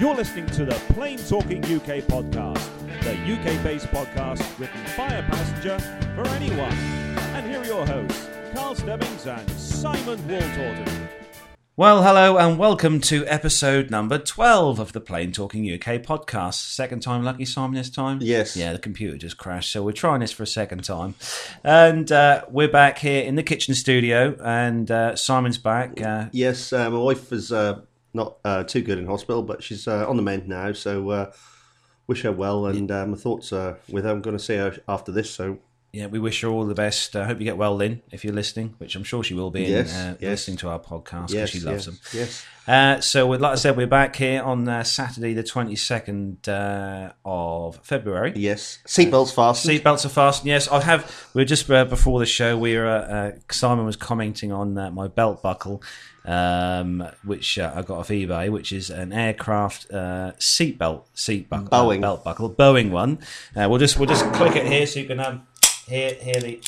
You're listening to the Plain Talking UK podcast, the UK based podcast written by a passenger for anyone. And here are your hosts, Carl Stebbings and Simon Waltorton. Well, hello and welcome to episode number 12 of the Plain Talking UK podcast. Second time lucky, Simon, this time? Yes. Yeah, the computer just crashed, so we're trying this for a second time. And uh, we're back here in the kitchen studio, and uh, Simon's back. Uh, Yes, uh, my wife is uh, not uh, too good in hospital, but she's uh, on the mend now. So uh, wish her well, and uh, my thoughts are with her. I'm going to see her after this. So yeah, we wish her all the best. I hope you get well, Lynn, if you're listening, which I'm sure she will be, Yes, and, uh, yes. listening to our podcast because yes, she loves them. Yes, Uh, so, like I said, we're back here on uh, Saturday, the 22nd uh, of February. yes. Seatbelts fastened. Seatbelts are fastened. Yes, I have. We are just uh, before the show. We were. Uh, uh, Simon was commenting on uh, my belt buckle, um, which uh, I got off eBay, which is an aircraft uh, seatbelt seat buckle, Boeing. belt buckle, Boeing one. Uh, we'll just we'll just click it here so you can um, hear hear the.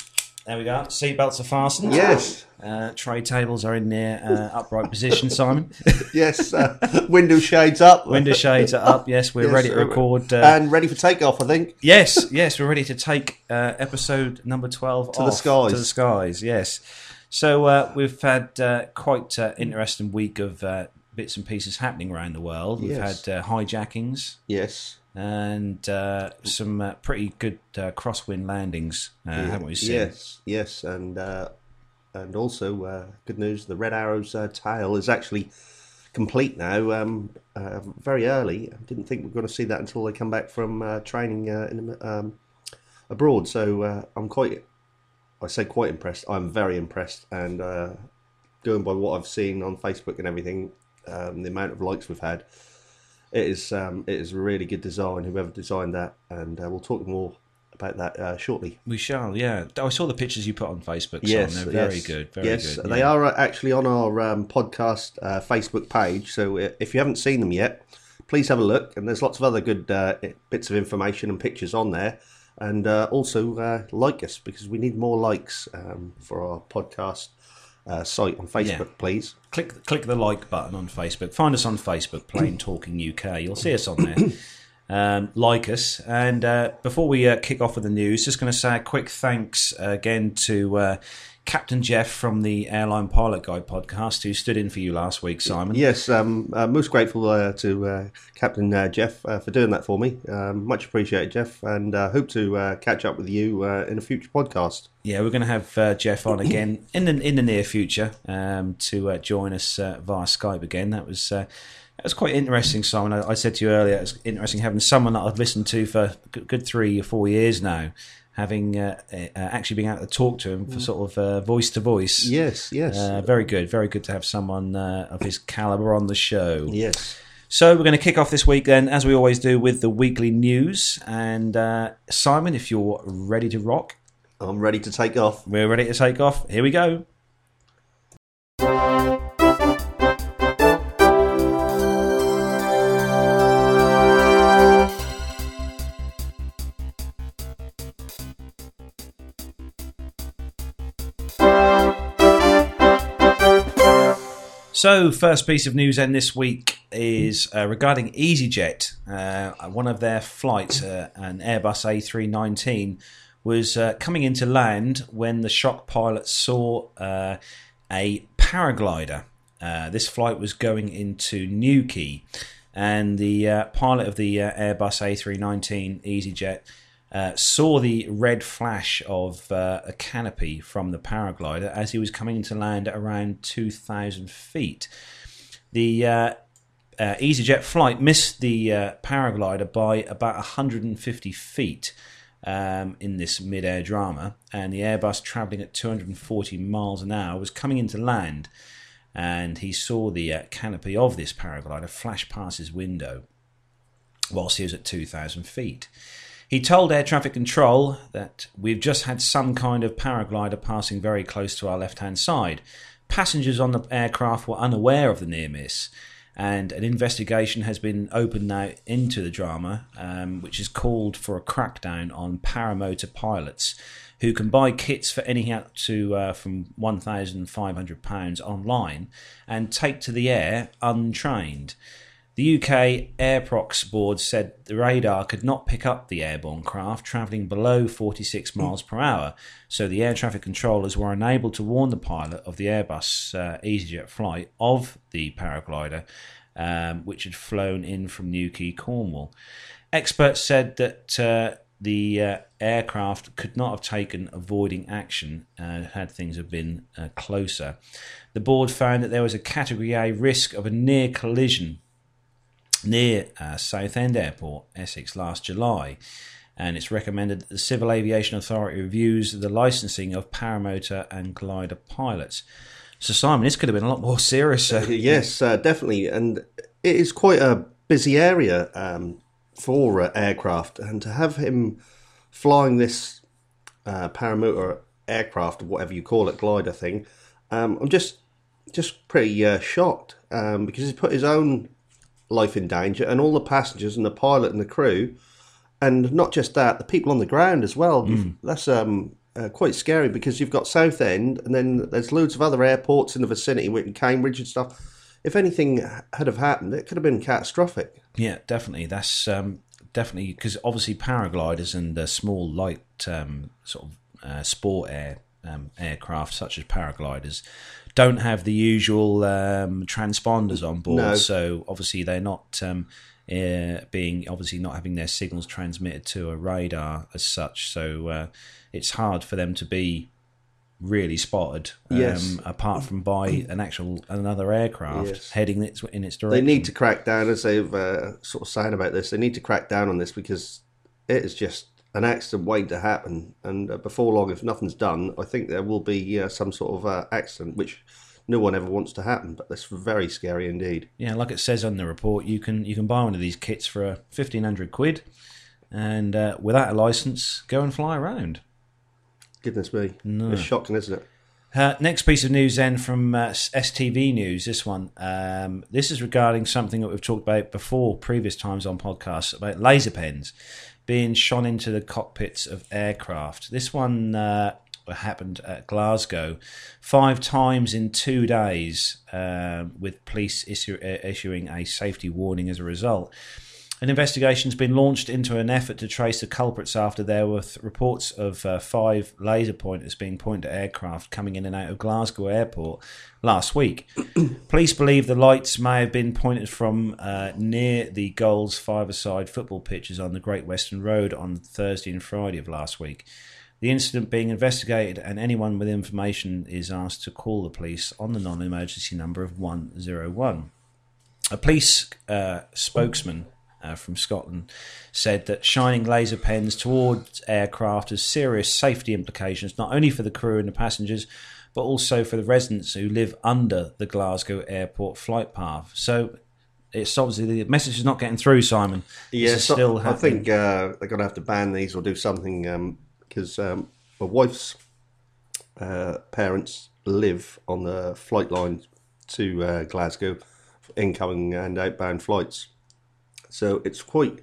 There we go. Seatbelts are fastened. yes, Uh, tray tables are in their uh, upright position. Simon, yes. Uh, window shades up. window shades are up. Yes, we're Yes, ready to uh, record. Uh, and ready for takeoff. I think. Yes, yes, we're ready to take uh, episode number twelve To the skies. To the skies, yes. So uh, we've had uh, quite an interesting week of uh, bits and pieces happening around the world. We've Yes. had uh, hijackings Yes. and uh, some uh, pretty good uh, crosswind landings, uh, haven't we seen? Yes, yes, and uh, and also uh, good news: the Red Arrow's uh, tail is actually complete now. Um, uh, very early. I didn't think we are going to see that until they come back from uh, training uh, in, um, abroad. So uh, I'm quite, I say quite impressed. I'm very impressed, and uh, going by what I've seen on Facebook and everything, um, the amount of likes we've had. It is um, it is a really good design. Whoever designed that, and uh, we'll talk more about that uh, shortly. We shall, yeah. I saw the pictures you put on Facebook, Yes. They're very yes, good, very yes, good. they yeah. are uh, actually on our um, podcast uh, Facebook page. So uh, if you haven't seen them yet, please have a look. And there's lots of other good uh, bits of information and pictures on there. And uh, also uh, like us because we need more likes um, for our podcast uh, site on Facebook, Yeah. please. click click the like button on Facebook. Find us on Facebook, Plain Talking UK. You'll see us on there. Um, like us. And uh, before we uh, kick off with the news, just going to say a quick thanks uh, again to uh, Captain Jeff from the Airline Pilot Guide podcast, who stood in for you last week, Simon. Yes, um, uh, most grateful uh, to uh, Captain uh, Jeff uh, for doing that for me. Um, much appreciated, Jeff, and uh, hope to uh, catch up with you uh, in a future podcast. Yeah, we're going to have uh, Jeff on again in the in the near future um, to uh, join us uh, via Skype again. That was uh, that was quite interesting, Simon. I, I said to you earlier, it's interesting having someone that I've listened to for good three or four years now, having uh, uh, actually being able to talk to him for sort of uh, voice to voice. Yes, yes, Uh, very good, very good to have someone uh, of his caliber on the show. yes. So we're going to kick off this week then, as we always do, with the weekly news. And uh, Simon, if you're ready to rock, I'm ready to take off. we're ready to take off. Here we go. So, first piece of news then this week is uh, regarding EasyJet. Uh, one of their flights, uh, an Airbus A319, was uh, coming into land when the shock pilot saw uh, a paraglider. Uh, this flight was going into Newquay, and the pilot of the Airbus A319 EasyJet uh, saw the red flash of uh, a canopy from the paraglider as he was coming into land at around 2,000 feet. The uh, uh, EasyJet flight missed the uh, paraglider by about 150 feet um, in this mid-air drama, and the Airbus travelling at 240 miles an hour was coming into land, and he saw the uh, canopy of this paraglider flash past his window whilst he was at 2,000 feet. He told air traffic control that we've just had some kind of paraglider passing very close to our left hand side. Passengers on the aircraft were unaware of the near miss, and an investigation has been opened now into the drama, um, which has called for a crackdown on paramotor pilots who can buy kits for anything up to uh, from £1,500 online and take to the air untrained. The UK Airprox board said the radar could not pick up the airborne craft travelling below 46 miles per hour, so the air traffic controllers were unable to warn the pilot of the Airbus uh, EasyJet flight of the paraglider, um, which had flown in from Newquay, Cornwall. Experts said that uh, the uh, aircraft could not have taken avoiding action uh, had things have been uh, closer. The board found that there was a Category A risk of a near collision near uh, Southend Airport, Essex, last July. And it's recommended that the Civil Aviation Authority reviews the licensing of paramotor and glider pilots. So, Simon, this could have been a lot more serious. Uh, yes, uh, definitely. And it is quite a busy area um, for uh, aircraft. And to have him flying this uh, paramotor aircraft, whatever you call it, glider thing, um, I'm just just pretty uh, shocked um, because he's put his own life in danger and all the passengers and the pilot and the crew. And not just that, the people on the ground as well. Mm. That's um, uh, quite scary because you've got Southend and then there's loads of other airports in the vicinity, in Cambridge and stuff. If anything had have happened, it could have been catastrophic. Yeah, definitely. That's um, definitely because obviously paragliders and uh, small light um, sort of uh, sport air um, aircraft such as paragliders don't have the usual um, transponders on board. No. So obviously they're not um, uh, being obviously not having their signals transmitted to a radar as such. So uh, it's hard for them to be really spotted. Um, Yes. Apart from by an actual another aircraft Yes. heading its, in its direction. They need to crack down, as they've uh, sort of said about this. They need to crack down on this because it is just an accident waiting to happen. And uh, before long, if nothing's done, I think there will be uh, some sort of uh, accident, which no one ever wants to happen. But that's very scary indeed. Yeah, like it says on the report, you can you can buy one of these kits for uh, fifteen hundred quid, and uh, without a license, go and fly around. Goodness me, it's shocking, isn't it? Uh, next piece of news then from uh, STV News. This one, um, this is regarding something that we've talked about before, previous times on podcasts about laser pens being shone into the cockpits of aircraft. This one uh, happened at Glasgow five times in two days, uh, with police uh, issuing a safety warning as a result. An investigation's been launched into an effort to trace the culprits after there were reports of uh, five laser pointers being pointed at aircraft coming in and out of Glasgow Airport last week. Police believe the lights may have been pointed from uh, near the goals five-a-side football pitches on the Great Western Road on Thursday and Friday of last week. The incident being investigated, and anyone with information is asked to call the police on the non emergency number of 101. A police uh, spokesman uh, from Scotland said that shining laser pens towards aircraft has serious safety implications, not only for the crew and the passengers, but also for the residents who live under the Glasgow airport flight path. So it's obviously the message is not getting through, Simon. Yes, is still I think uh, they're going to have to ban these or do something because um, my wife's uh, parents live on the flight line to uh, Glasgow, incoming and outbound flights. So it's quite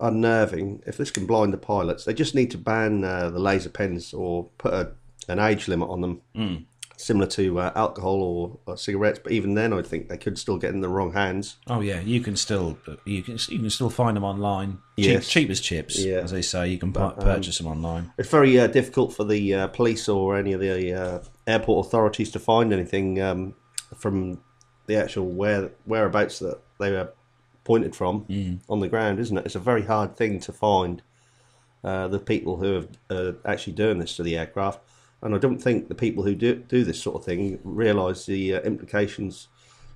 unnerving. If this can blind the pilots, they just need to ban uh, the laser pens or put a, an age limit on them, Hmm. similar to uh, alcohol or, or cigarettes. But even then, I think they could still get in the wrong hands. Oh yeah, you can still you can you can still find them online. Cheap, Yes. cheap as chips, Yeah. as they say. You can pu- purchase them online. It's very uh, difficult for the uh, police or any of the uh, airport authorities to find anything um, from the actual where whereabouts that they were pointed from on the ground, isn't it? It's a very hard thing to find uh, the people who are uh, actually doing this to the aircraft, and I don't think the people who do do this sort of thing realise the uh, implications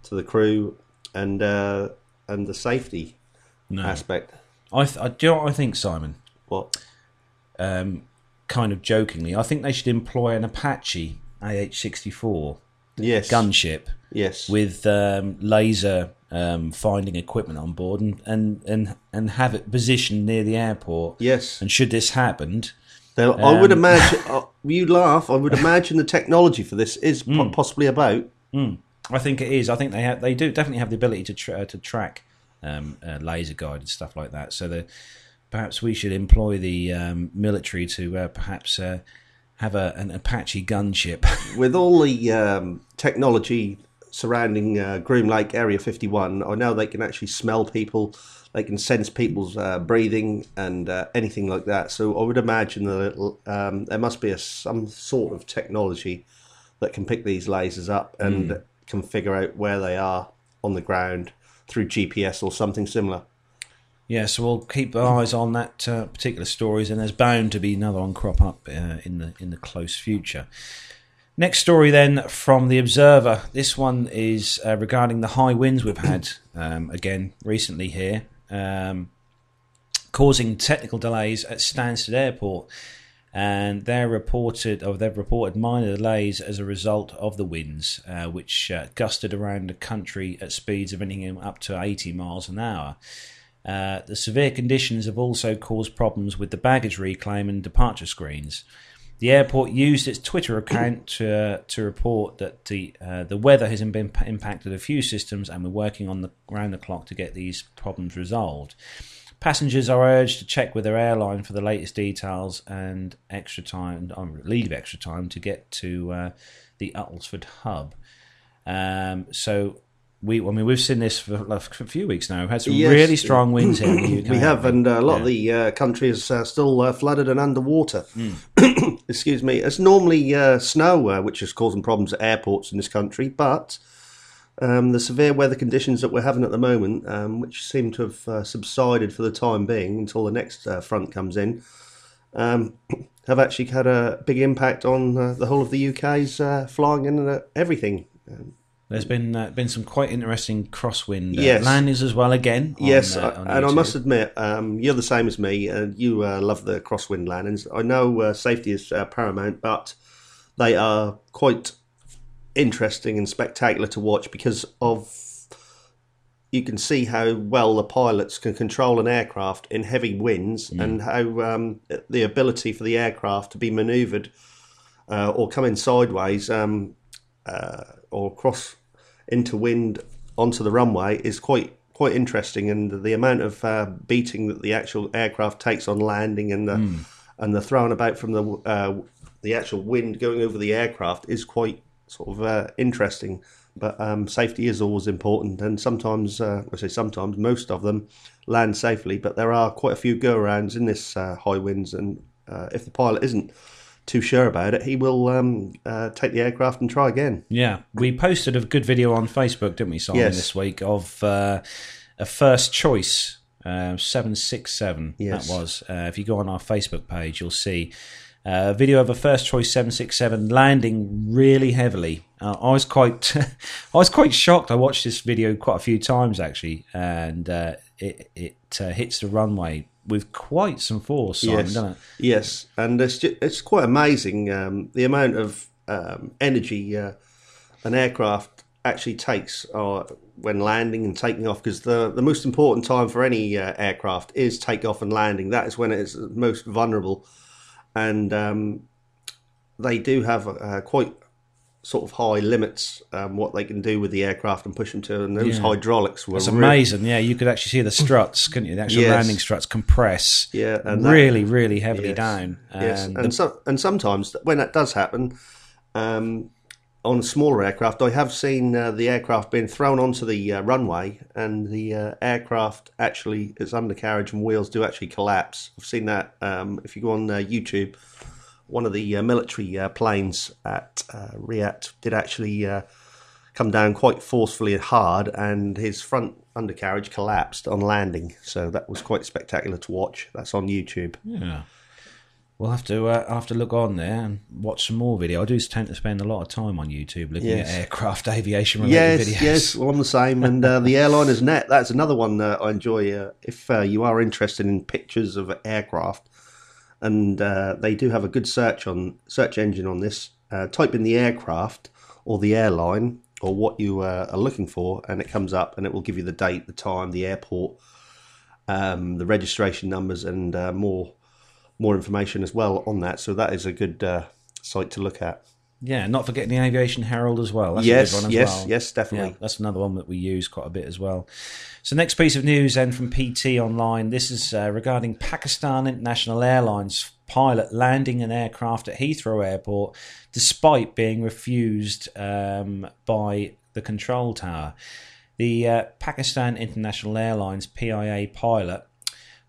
to the crew and uh, and the safety No, aspect. I, th- I do you know what I think, Simon. What? Um, kind of jokingly, I think they should employ an Apache AH-64 Yes. gunship Yes. with um, laser um, finding equipment on board, and, and and and have it positioned near the airport. yes. And should this happen, Now, I would Um, imagine uh, you laugh. I would imagine the technology for this is Hmm. possibly about. I think it is. I think they have. They do definitely have the ability to tra- to track um, uh, laser guided stuff like that. So that perhaps we should employ the um, military to uh, perhaps uh, have a, an Apache gunship. With all the um, technology surrounding uh, Groom Lake Area 51. I know they can actually smell people, they can sense people's uh, breathing and uh, anything like that. So I would imagine that um, there must be a, some sort of technology that can pick these lasers up and Mm. can figure out where they are on the ground through GPS or something similar. Yeah, so we'll keep our eyes on that uh, particular stories, and there's bound to be another one crop up uh, in the in the close future. Next story then from the Observer. This one is uh, regarding the high winds we've had um, again recently here, um, causing technical delays at Stansted Airport, and they're reported or they've reported minor delays as a result of the winds, uh, which uh, gusted around the country at speeds of anything up to 80 miles an hour. Uh, the severe conditions have also caused problems with the baggage reclaim and departure screens. The airport used its Twitter account to uh, to report that the uh, the weather has been imp- impacted a few systems, and we're working on the round the clock to get these problems resolved. Passengers are urged to check with their airline for the latest details and extra time, um, leave extra time to get to uh, the Uttlesford hub. Um, so we, I mean, we've seen this for a few weeks now. We've had some Yes. really strong winds here in the UK. We have, and uh, a lot Yeah. of the uh, country is uh, still uh, flooded and underwater. Hmm. Excuse me. It's normally uh, snow uh, which is causing problems at airports in this country, but um, the severe weather conditions that we're having at the moment, um, which seem to have uh, subsided for the time being until the next uh, front comes in, um, have actually had a big impact on uh, the whole of the UK's uh, flying and uh, everything. There's been uh, been some quite interesting crosswind uh, Yes. landings as well. Again, on, yes, uh, and I must admit, um, you're the same as me, and you uh, love the crosswind landings. I know uh, safety is uh, paramount, but they are quite interesting and spectacular to watch because of you can see how well the pilots can control an aircraft in heavy winds and how um, the ability for the aircraft to be manoeuvred uh, or come in sideways um, uh, or cross into wind onto the runway is quite quite interesting, and the amount of uh, beating that the actual aircraft takes on landing and the and the throwing about from the uh, the actual wind going over the aircraft is quite sort of uh, interesting. But um, safety is always important, and sometimes uh, I say sometimes most of them land safely, but there are quite a few go arounds in this uh, high winds, and uh, if the pilot isn't too sure about it, he will um, uh, take the aircraft and try again. Yeah, we posted a good video on Facebook, didn't we, Simon, Yes. this week of uh, a first choice uh, seven six seven. Yes. That was. Uh, if you go on our Facebook page, you'll see uh, a video of a first choice seven six seven landing really heavily. Uh, I was quite, I was quite shocked. I watched this video quite a few times actually, and uh, it it uh, hits the runway with quite some force, Simon, yes, doesn't it? yes, and it's ju- it's quite amazing um, the amount of um, energy uh, an aircraft actually takes uh, when landing and taking off. Because the the most important time for any uh, aircraft is takeoff and landing. That is when it is most vulnerable, and um, they do have uh, quite sort of high limits um, what they can do with the aircraft and push them to. And those Yeah. hydraulics were It's amazing. Yeah, you could actually see the struts, couldn't you? The actual Yes. landing struts compress. Yeah, and that- really, really heavily Yes. down. Yes, And and the- so, and sometimes when that does happen, um, on smaller aircraft, I have seen uh, the aircraft being thrown onto the uh, runway, and the uh, aircraft actually, its undercarriage and wheels do actually collapse. I've seen that. Um, if you go on uh, YouTube, one of the uh, military uh, planes at uh, Riyadh did actually uh, come down quite forcefully and hard, and his front undercarriage collapsed on landing. So that was quite spectacular to watch. That's on YouTube. yeah. We'll have to uh, have to look on there and watch some more video. I do tend to spend a lot of time on YouTube looking Yes. at aircraft aviation related Yes, videos. yes, well, I'm the same. And uh, the airliners net, that's another one that I enjoy. Uh, if uh, you are interested in pictures of aircraft, and uh, they do have a good search on search engine on this. Uh, type in the aircraft or the airline or what you uh, are looking for, and it comes up, and it will give you the date, the time, the airport, um, the registration numbers, and uh, more more information as well on that. So that is a good uh, site to look at. Yeah, not forgetting the Aviation Herald as well. That's a yes, good one as yes, well. yes, definitely. Yeah, that's another one that we use quite a bit as well. So, next piece of news then from PT Online. This is uh, regarding Pakistan International Airlines pilot landing an aircraft at Heathrow Airport despite being refused um, by the control tower. The uh, Pakistan International Airlines PIA pilot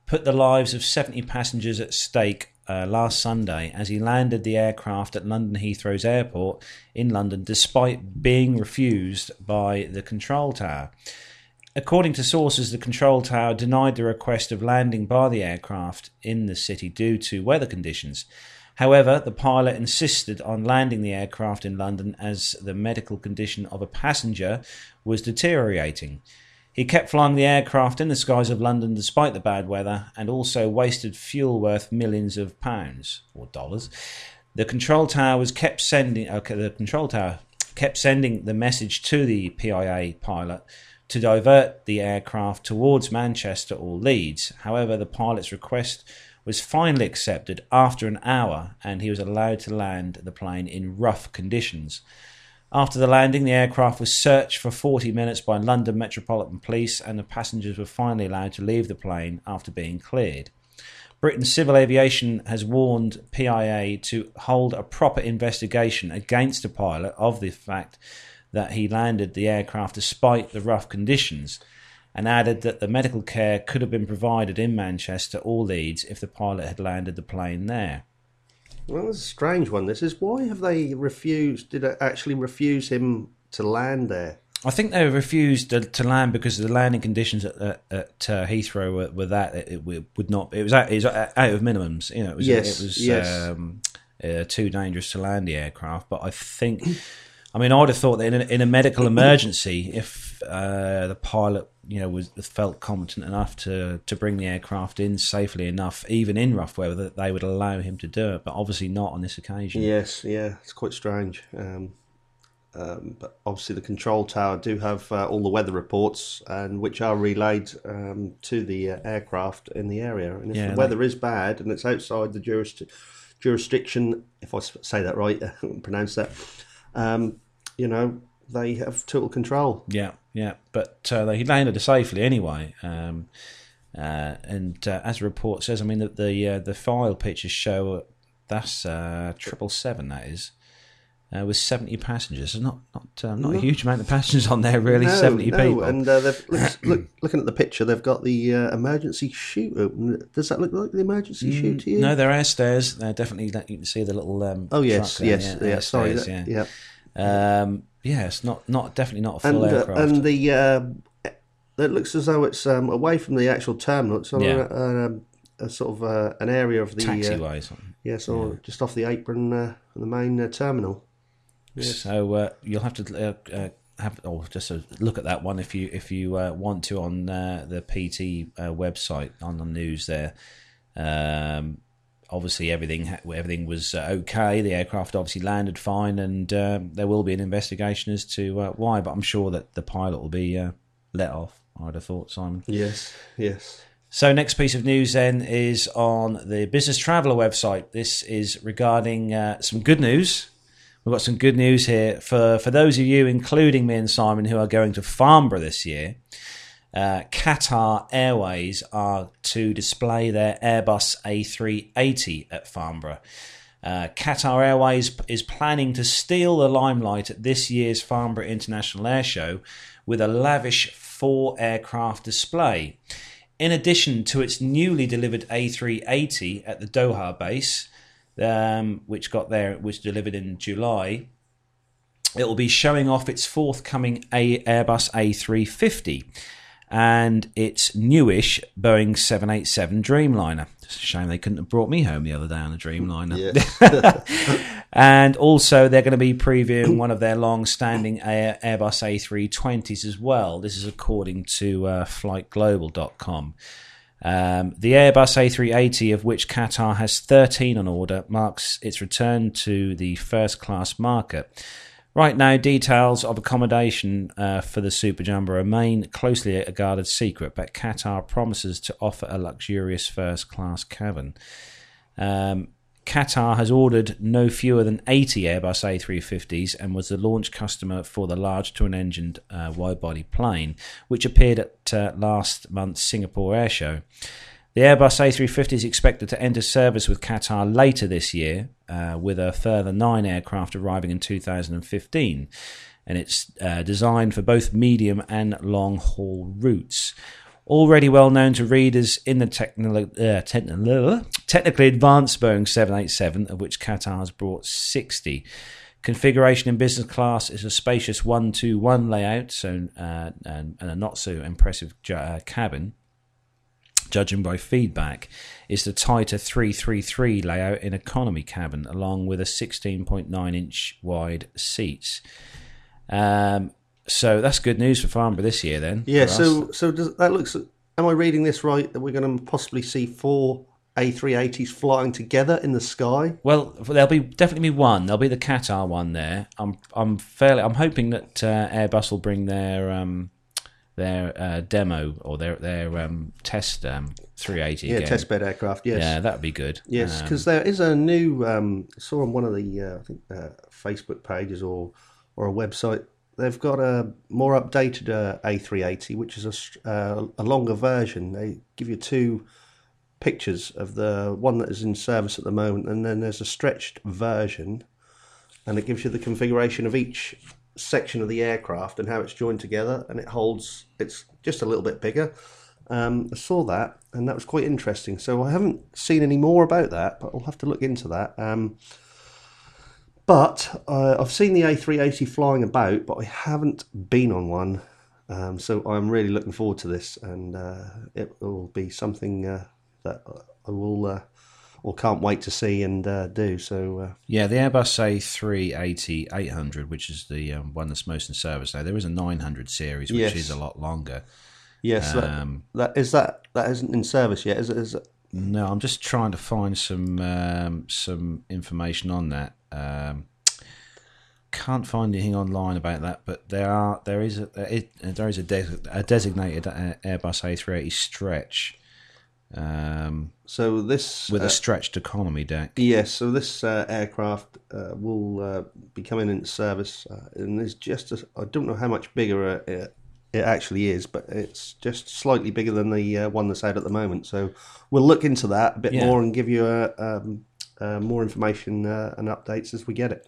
put the lives of 70 passengers at stake uh, last Sunday as he landed the aircraft at London Heathrow's airport in London despite being refused by the control tower. According to sources, the control tower denied the request of landing by the aircraft in the city due to weather conditions. However, the pilot insisted on landing the aircraft in London as the medical condition of a passenger was deteriorating. He kept flying the aircraft in the skies of London despite the bad weather and also wasted fuel worth millions of pounds or dollars. The control tower was kept sending okay, the control tower kept sending the message to the PIA pilot to divert the aircraft towards Manchester or Leeds. However, the pilot's request was finally accepted after an hour and he was allowed to land the plane in rough conditions. After the landing, the aircraft was searched for 40 minutes by London Metropolitan Police, and the passengers were finally allowed to leave the plane after being cleared. Britain's Civil Aviation has warned PIA to hold a proper investigation against the pilot of the fact that he landed the aircraft despite the rough conditions, and added that the medical care could have been provided in Manchester or Leeds if the pilot had landed the plane there. Well, it's a strange one. This is why have they refused? Did it actually refuse him to land there? I think they refused to, to land because the landing conditions at, at, at uh, Heathrow were, were that it, it, would not. It was out, it was out of minimums. You know, it was Yes, it was yes. um, uh, too dangerous to land the aircraft. But I think, I mean, I would have thought that in a, in a medical emergency, if uh, the pilot you know was felt competent enough to to bring the aircraft in safely enough, even in rough weather, that they would allow him to do it. But obviously not on this occasion. Yes, yeah, it's quite strange. Um, um, but obviously, the control tower do have uh, all the weather reports, and which are relayed um, to the uh, aircraft in the area. And if Yeah, the weather is bad and it's outside the juris- jurisdiction, if I say that right, pronounce that, um, you know, they have total control. Yeah, yeah, but uh, he landed safely anyway. Um, uh, and uh, as the report says, I mean the the, uh, the file pictures show that's uh, triple seven. That is. Uh, with seventy passengers, so not not not a huge amount of passengers on there, really. No, seventy no, people. and uh, they've look, look, looking at the picture, they've got the uh, emergency chute open. Does that look like the emergency chute to you? Mm, no, they're air stairs. They're definitely you can see the little. Um, Oh yes, truck there, yes, yeah, yeah. sorry, that- yeah. yeah. Um, yeah, it's not not definitely not a full and uh, aircraft. and the uh, it looks as though it's um, away from the actual terminal. It's on Yeah. a, a, a sort of uh, an area of the uh, taxiway. or something. yeah, so just off the apron, uh, the main uh, terminal. So uh, you'll have to uh, uh, have or just a look at that one if you if you uh, want to on uh, the PT uh, website on the news there. Um, obviously, everything everything was uh, okay. The aircraft obviously landed fine, and um, there will be an investigation as to uh, why. But I'm sure that the pilot will be uh, let off. I'd have thought, Simon. Yes, yes. So, next piece of news then is on the Business Traveller website. This is regarding uh, some good news. We've got some good news here for, for those of you, including me and Simon, who are going to Farnborough this year. Uh, Qatar Airways are to display their Airbus A380 at Farnborough. Uh, Qatar Airways is planning to steal the limelight at this year's Farnborough International Air Show with a lavish four aircraft display. In addition to its newly delivered A380 at the Doha base, um, which got there, was delivered in July, it will be showing off its forthcoming A- Airbus A350 and its newish Boeing 787 Dreamliner. It's a shame they couldn't have brought me home the other day on a Dreamliner. and also, they're going to be previewing one of their long standing Airbus A320s as well. This is according to uh, FlightGlobal.com. Um, the Airbus A380, of which Qatar has 13 on order, marks its return to the first class market. Right now, details of accommodation uh, for the Super Jumbo remain closely a guarded secret, but Qatar promises to offer a luxurious first class cabin. Um, Qatar has ordered no fewer than 80 Airbus A350s and was the launch customer for the large twin engined uh, wide body plane, which appeared at uh, last month's Singapore Air Show. The Airbus A350 is expected to enter service with Qatar later this year, uh, with a further nine aircraft arriving in 2015. and it's uh, designed for both medium and long haul routes. Already well known to readers in the technical, uh, technical, technically advanced Boeing 787, of which Qatar has brought 60. Configuration in business class is a spacious 121 layout, so uh, and, and, a not so impressive uh, cabin. Judging by feedback, is the tighter 333 layout in economy cabin, along with a 16.9 inch wide seats. Um, so that's good news for Farnborough this year, then. Yeah. So so does, that looks. Am I reading this right? That we're going to possibly see four A380s flying together in the sky? Well, there'll be definitely be one. There'll be the Qatar one there. I'm I'm fairly. I'm hoping that uh, Airbus will bring their um, their uh, demo or their their um, test um, 380. Yeah, again. test bed aircraft. Yes. Yeah, that'd be good. Yes, Um, because there is a new. Um, saw on one of the uh, I think uh, Facebook pages or or a website. They've got a more updated uh, A380, which is a, uh, a longer version. They give you two pictures of the one that is in service at the moment, and then there's a stretched version, and it gives you the configuration of each section of the aircraft and how it's joined together, and it holds. It's just a little bit bigger. Um, I saw that, and that was quite interesting. So I haven't seen any more about that, but I'll have to look into that. Um, but uh, I've seen the A380 flying about, but I haven't been on one. Um, so I'm really looking forward to this, and uh, it will be something uh, that I will uh, or can't wait to see and uh, do. So uh, Yeah, the Airbus A380 800, which is the um, one that's most in service now. There is a 900 series, which Yes. is a lot longer. yes, Um, that, that is that that isn't in service yet. Is it? Is it? No, I'm just trying to find some um, some information on that. Um, can't find anything online about that, but there are there is a it, there is a, des- a designated uh, Airbus A380 stretch um, So this with uh, a stretched economy deck. Yes, so this uh, aircraft uh, will uh, be coming into service, uh, and it's just a, I don't know how much bigger uh, it, it actually is, but it's just slightly bigger than the uh, one that's out at the moment. So we'll look into that a bit Yeah. more and give you uh, um, uh, more information uh, and updates as we get it.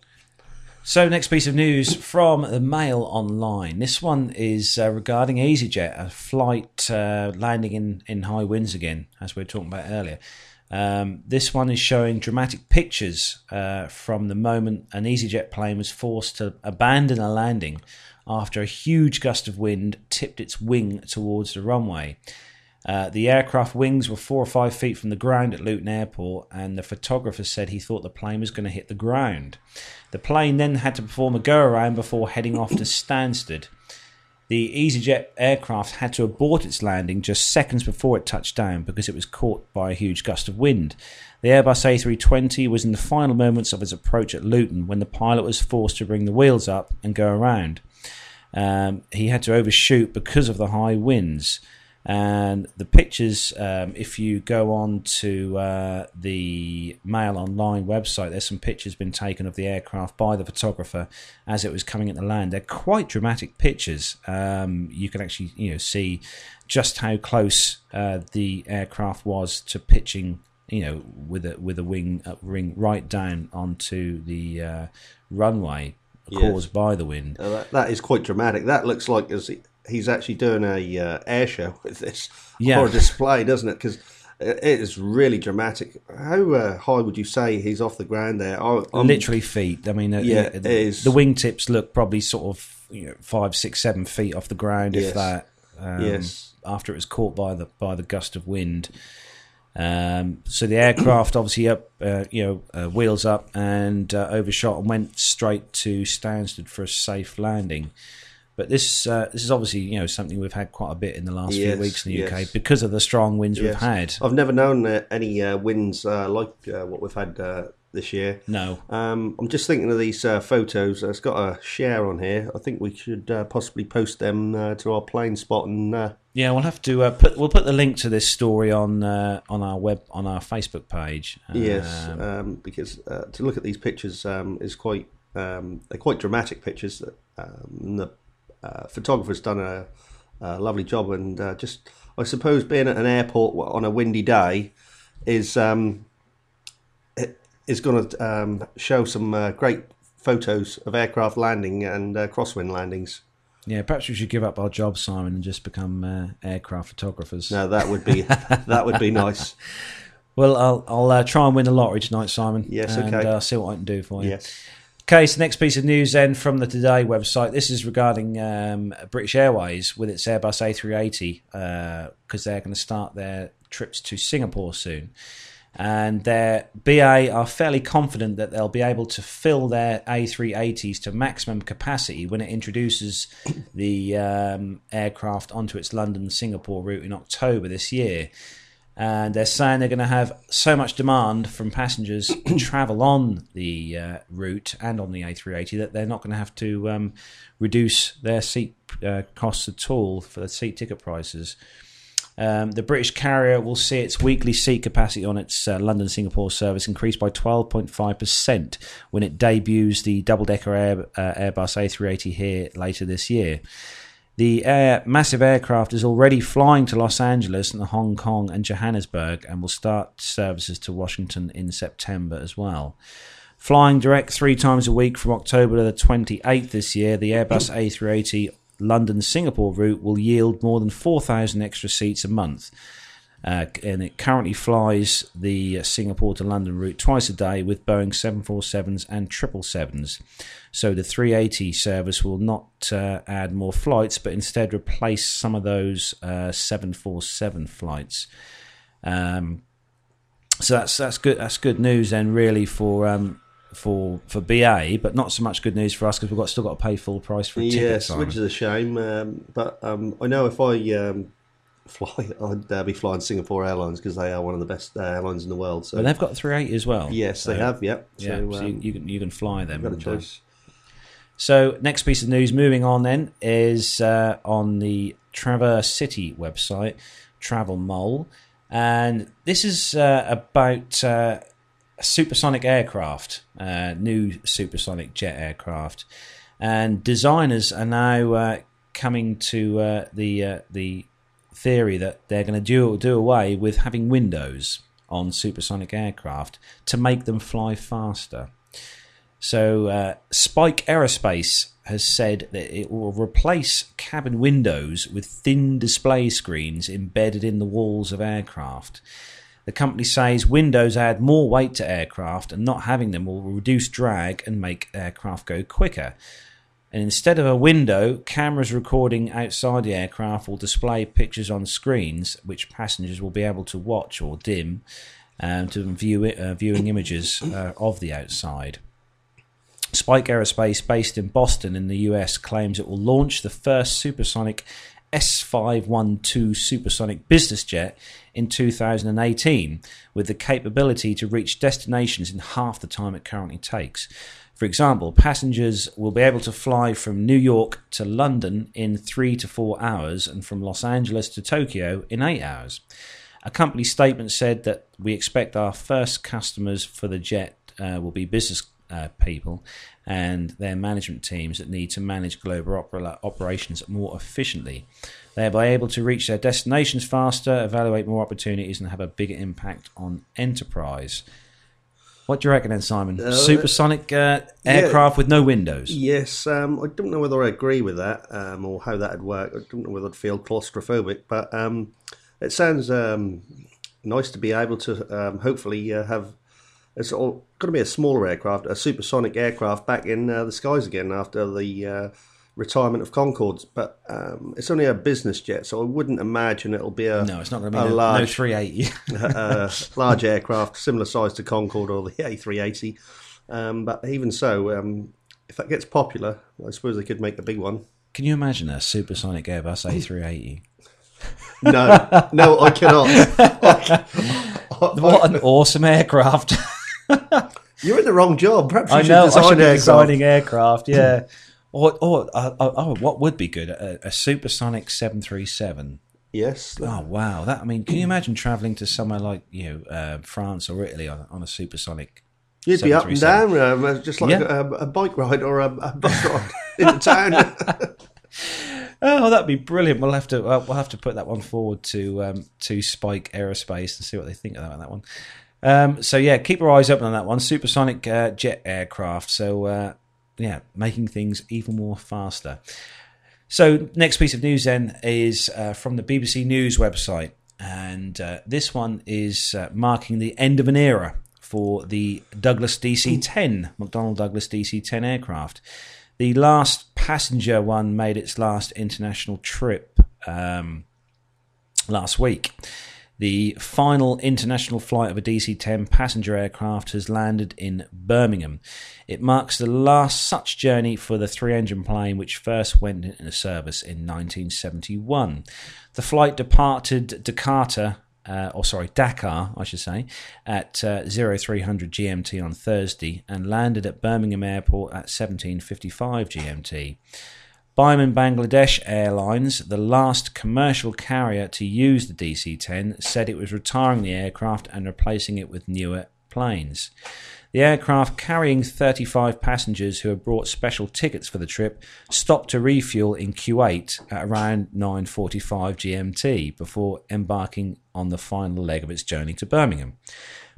So, next piece of news from the Mail Online. This one is uh, regarding EasyJet, a flight uh, landing in, in high winds again, as we were talking about earlier. Um, this one is showing dramatic pictures uh, from the moment an EasyJet plane was forced to abandon a landing after a huge gust of wind tipped its wing towards the runway. Uh, the aircraft wings were four or five feet from the ground at Luton Airport, and the photographer said he thought the plane was going to hit the ground. The plane then had to perform a go around before heading off to Stansted. The EasyJet aircraft had to abort its landing just seconds before it touched down because it was caught by a huge gust of wind. The Airbus A320 was in the final moments of its approach at Luton when the pilot was forced to bring the wheels up and go around. Um, he had to overshoot because of the high winds. And the pictures, um, if you go on to uh, the Mail Online website, there's some pictures been taken of the aircraft by the photographer as it was coming into land. They're quite dramatic pictures. Um, you can actually, you know, see just how close uh, the aircraft was to pitching, you know, with a with a wing up ring right down onto the uh, runway Yes. caused by the wind. Uh, that, is quite dramatic. That looks like as he- he's actually doing a uh, air show with this Yeah. or a display, doesn't it? Because it is really dramatic. How uh, high would you say he's off the ground there? I, I'm- literally feet. I mean, uh, Yeah, the, it is. the wingtips look probably sort of you know five, six, seven feet off the ground, Yes. if that. Um, Yes. After it was caught by the by the gust of wind. Um, so the aircraft obviously up, uh, you know, uh, wheels up and uh, overshot and went straight to Stansted for a safe landing. But this uh, this is obviously you know something we've had quite a bit in the last Yes, few weeks in the UK yes. because of the strong winds we've had. I've never known uh, any uh, winds uh, like uh, what we've had uh, this year. No, Um, I'm just thinking of these uh, photos. It's got a share on here. I think we should uh, possibly post them uh, to our plane spot and uh, Yeah, we'll have to uh, put we'll put the link to this story on uh, on our web on our Facebook page. Yes, Um, um, because uh, to look at these pictures um, is quite um, they're quite dramatic pictures. That um, the uh, photographer's done a, a lovely job, and uh, just I suppose being at an airport on a windy day is um, is going to um, show some uh, great photos of aircraft landing and uh, crosswind landings. Yeah, perhaps we should give up our job, Simon, and just become uh, aircraft photographers. No, that would be that would be nice. Well, I'll I'll uh, try and win the lottery tonight, Simon. Yes, and, okay. Uh, see what I can do for you. Yes. Okay, so next piece of news then from the Today website. This is regarding um, British Airways with its Airbus A380 because they're going to start their trips to Singapore soon. And their BA are fairly confident that they'll be able to fill their A380s to maximum capacity when it introduces the um, aircraft onto its London Singapore route in October this year and they're saying they're going to have so much demand from passengers to travel on the uh, route and on the A380 that they're not going to have to um, reduce their seat uh, costs at all for the seat ticket prices. Um, the British carrier will see its weekly seat capacity on its uh, London Singapore service increase by 12.5% when it debuts the double decker Air, uh, Airbus A380 here later this year. The air, massive aircraft is already flying to Los Angeles and Hong Kong and Johannesburg and will start services to Washington in September as well. Flying direct three times a week from October to the 28th this year, the Airbus A380 London Singapore route will yield more than 4,000 extra seats a month. Uh, and it currently flies the Singapore to London route twice a day with Boeing 747s and 777s. So the 380 service will not uh, add more flights, but instead replace some of those uh, 747 flights. Um, so that's that's good. That's good news then, really for um, for for BA, but not so much good news for us because we've got still got to pay full price for a ticket. Yes, which is a shame. Um, but um, I know if I um, fly, I'd uh, be flying Singapore Airlines because they are one of the best uh, airlines in the world. So they've got 380 as well. yes, they have. Yep. Yeah, so, so um, you, you can you can fly them. got a uh, choice. So, next piece of news, moving on then, is uh, on the Traverse City website, Travel Mole. And this is uh, about uh, a supersonic aircraft, uh, new supersonic jet aircraft. And designers are now uh, coming to uh, the, uh, the theory that they're going to do, do away with having windows on supersonic aircraft to make them fly faster. So, uh, Spike Aerospace has said that it will replace cabin windows with thin display screens embedded in the walls of aircraft. The company says windows add more weight to aircraft, and not having them will reduce drag and make aircraft go quicker. And instead of a window, cameras recording outside the aircraft will display pictures on screens, which passengers will be able to watch or dim um, to view it, uh, viewing images uh, of the outside. Spike Aerospace, based in Boston in the US, claims it will launch the first supersonic S512 supersonic business jet in 2018 with the capability to reach destinations in half the time it currently takes. For example, passengers will be able to fly from New York to London in three to four hours and from Los Angeles to Tokyo in eight hours. A company statement said that we expect our first customers for the jet uh, will be business uh, people and their management teams that need to manage global opera- operations more efficiently. Are able to reach their destinations faster, evaluate more opportunities, and have a bigger impact on enterprise. What do you reckon then, Simon? Uh, Supersonic uh, aircraft with no windows. Yes, um, I don't know whether I agree with that um, or how that'd work. I don't know whether I'd feel claustrophobic, but um, it sounds um, nice to be able to um, hopefully uh, have. It's all going to be a smaller aircraft, a supersonic aircraft back in uh, the skies again after the uh, retirement of Concordes. But um, it's only a business jet, so I wouldn't imagine it'll be a No, it's not going to be a no, no large 380. uh, large aircraft, similar size to Concorde or the A380. Um, but even so, um, if that gets popular, I suppose they could make a big one. Can you imagine a supersonic Airbus A380? No, no, I cannot. What an awesome aircraft! You're in the wrong job. Perhaps you I should know. I should be aircraft. designing aircraft. Yeah. Or, or uh, uh, oh, what would be good? A, a supersonic seven three seven. Yes. Oh wow! That I mean, can you imagine traveling to somewhere like you know uh, France or Italy on, on a supersonic? You'd be up and down, um, just like Yeah. a, a bike ride or a, a bus ride in the town. Oh, that'd be brilliant. We'll have to uh, we'll have to put that one forward to um, to Spike Aerospace and see what they think about that one. Um, so yeah, keep your eyes open on that one. Supersonic uh, jet aircraft. So uh, yeah, making things even more faster. So, next piece of news then is uh, from the BBC News website, and uh, this one is uh, marking the end of an era for the Douglas DC 10, McDonnell Douglas DC 10 aircraft. The last passenger one made its last international trip um, last week. The final international flight of a DC 10 passenger aircraft has landed in Birmingham. It marks the last such journey for the three engine plane, which first went into service in 1971. The flight departed Jakarta. Uh, or sorry, Dakar, I should say, at uh, 0300 GMT on Thursday and landed at Birmingham Airport at 1755 GMT. Biman Bangladesh Airlines, the last commercial carrier to use the DC 10, said it was retiring the aircraft and replacing it with newer planes. The aircraft carrying 35 passengers who had brought special tickets for the trip stopped to refuel in Kuwait at around 9:45 GMT before embarking on the final leg of its journey to Birmingham.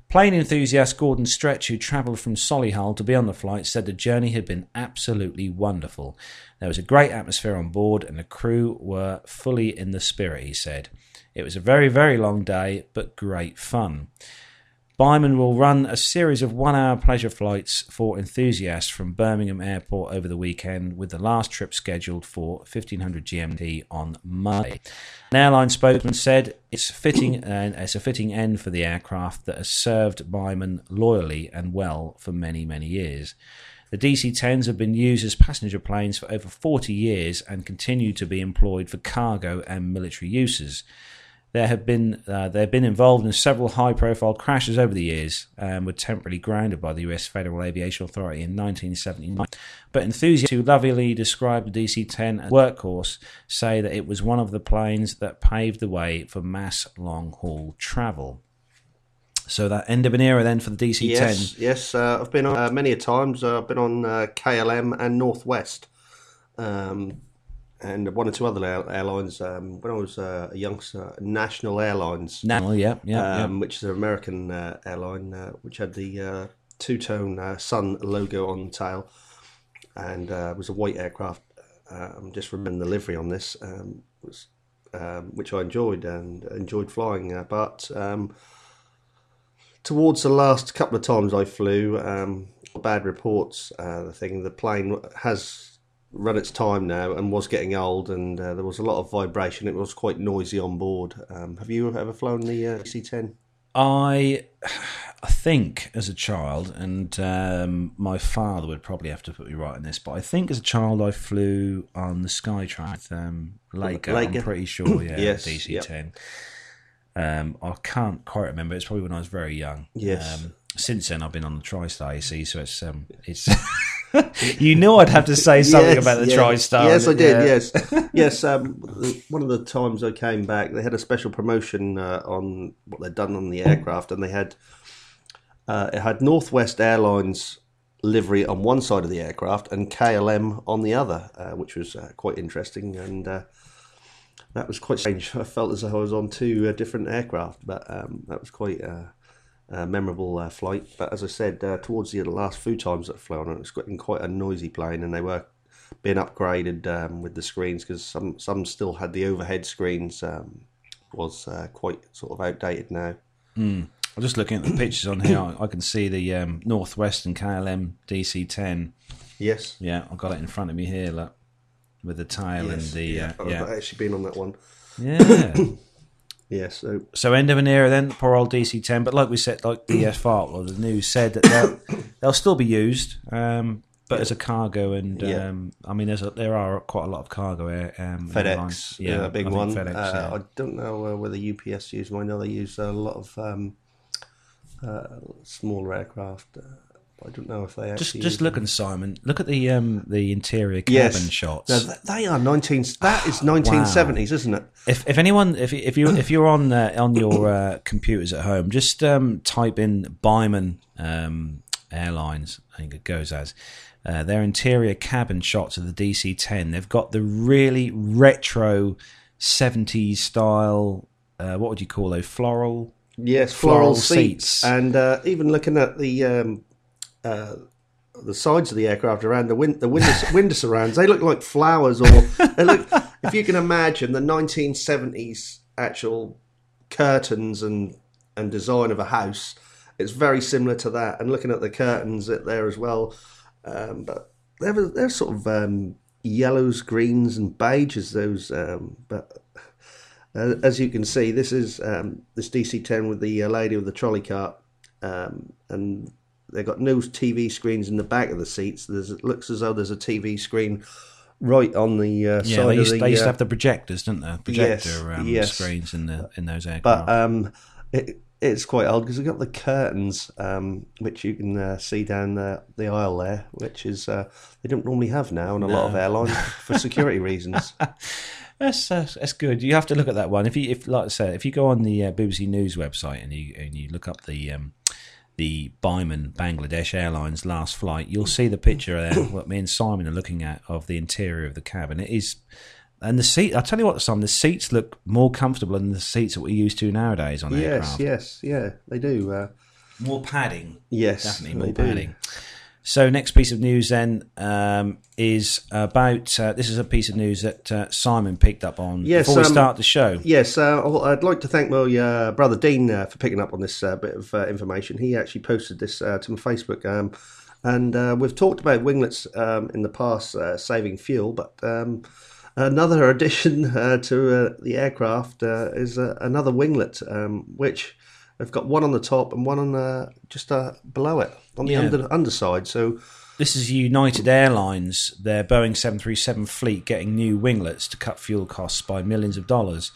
Plane enthusiast Gordon Stretch, who travelled from Solihull to be on the flight, said the journey had been absolutely wonderful. There was a great atmosphere on board, and the crew were fully in the spirit, he said. It was a very, very long day, but great fun. Biman will run a series of one hour pleasure flights for enthusiasts from Birmingham Airport over the weekend, with the last trip scheduled for 1500 GMT on Monday. An airline spokesman said it's fitting uh, it's a fitting end for the aircraft that has served Biman loyally and well for many, many years. The DC 10s have been used as passenger planes for over 40 years and continue to be employed for cargo and military uses. There have been uh, they have been involved in several high-profile crashes over the years and were temporarily grounded by the U.S. Federal Aviation Authority in 1979. But enthusiasts who lovingly describe the DC-10 as workhorse say that it was one of the planes that paved the way for mass long-haul travel. So that end of an era then for the DC-10. Yes, yes. Uh, I've been on uh, many a times. I've been on uh, KLM and Northwest. Um, and one or two other airlines. Um, when I was uh, a youngster, National Airlines, National, yeah, yeah, um, which is an American uh, airline, uh, which had the uh, two-tone uh, sun logo on the tail, and uh, was a white aircraft. I'm just remembering the livery on this, um, was, um, which I enjoyed and enjoyed flying. but um, towards the last couple of times I flew, um, bad reports. the thing, the plane has run its time now and was getting old, and uh, there was a lot of vibration. It was quite noisy on board. Um, have you ever flown the uh, C10? I, I think as a child, and um, my father would probably have to put me right in this, but I think as a child I flew on the Skytrain um, Laker. Laker. I'm pretty sure, yeah, yes, DC yep. 10. Um, I can't quite remember. It's probably when I was very young. Yes. Um, since then, I've been on the TriStar, see, so it's um, it's. you knew I'd have to say something yes, about the yes. TriStar. Yes, I did. Yeah. Yes, yes. Um, one of the times I came back, they had a special promotion uh, on what they'd done on the aircraft, and they had uh, it had Northwest Airlines livery on one side of the aircraft and KLM on the other, uh, which was uh, quite interesting and. Uh, that was quite strange. I felt as though I was on two uh, different aircraft, but um, that was quite uh, memorable uh, flight. But as I said, uh, towards the last few times that I've flown it was quite a noisy plane, and they were being upgraded um, with the screens because some some still had the overhead screens. Um, was uh, quite sort of outdated now. Mm. I'm just looking at the pictures on here. I can see the um, Northwestern KLM DC10. Yes. Yeah, I've got it in front of me here. Look, with the tail yes, and the yeah. Uh, yeah. I've actually been on that one. Yeah. Yeah, so so end of an era then, poor old DC ten. But like we said, like the FR or the news said that they'll, they'll still be used, um, but yeah. as a cargo. And yeah. um, I mean, there's a, there are quite a lot of cargo air. Um, FedEx, yeah, a big one. FedEx, uh, yeah. I don't know uh, whether UPS use one. I know they use a lot of um, uh, smaller aircraft. I don't know if they just just looking, Simon. Look at the um the interior cabin yes. shots. No, they are nineteen. That is nineteen seventies, wow. isn't it? If if anyone if if you if you're on uh, on your uh, computers at home, just um, type in Biman um, Airlines. I think it goes as. Uh, their interior cabin shots of the DC-10. They've got the really retro 70s style. Uh, what would you call those floral? Yes, floral, floral seats. seats. And uh, even looking at the um, the sides of the aircraft around the wind the window, window surrounds. They look like flowers, or they look. If you can imagine the 1970s actual curtains and and design of a house, it's very similar to that. And looking at the curtains there as well, um, but they're they're sort of um, yellows, greens, and beiges. Those, um, but uh, as you can see, this is um, this DC10 with the uh, lady with the trolley cart, um, and they've got no TV screens in the back of the seats. There's, it looks as though there's a TV screen right on the uh, yeah, side they used, of the. they used to uh, have the projectors, didn't they? Projector Yes, um, yes. screens in the in those aircraft. but um, it, it's quite old because we've got the curtains, um, which you can uh, see down the, the aisle there, which is uh, they don't normally have now in a lot of airlines for security reasons. That's, that's that's good. You have to look at that one. If you if like I said, if you go on the uh, BBC News website and you and you look up the um, the Biman Bangladesh Airlines last flight, you'll see the picture there. what me and Simon are looking at of the interior of the cabin. It is. And the seat, I'll tell you what, Simon, the seats look more comfortable than the seats that we're used to nowadays on yes, aircraft. yes, yes, yeah, they do. Uh, More padding. yes, Definitely more do. So, next piece of news then um, is about uh, this is a piece of news that uh, Simon picked up on Yes, before we um, start the show. Yes, uh, I'd like to thank my uh, brother Dean uh, for picking up on this uh, bit of uh, information. He actually posted this uh, to my Facebook. Um, and uh, we've talked about winglets um, in the past uh, saving fuel, but um, another addition uh, to uh, the aircraft uh, is uh, another winglet, um, which they've got one on the top and one on just uh, below it on the Yeah. under, underside. So This is United Airlines, their Boeing 737 fleet getting new winglets to cut fuel costs by millions of dollars.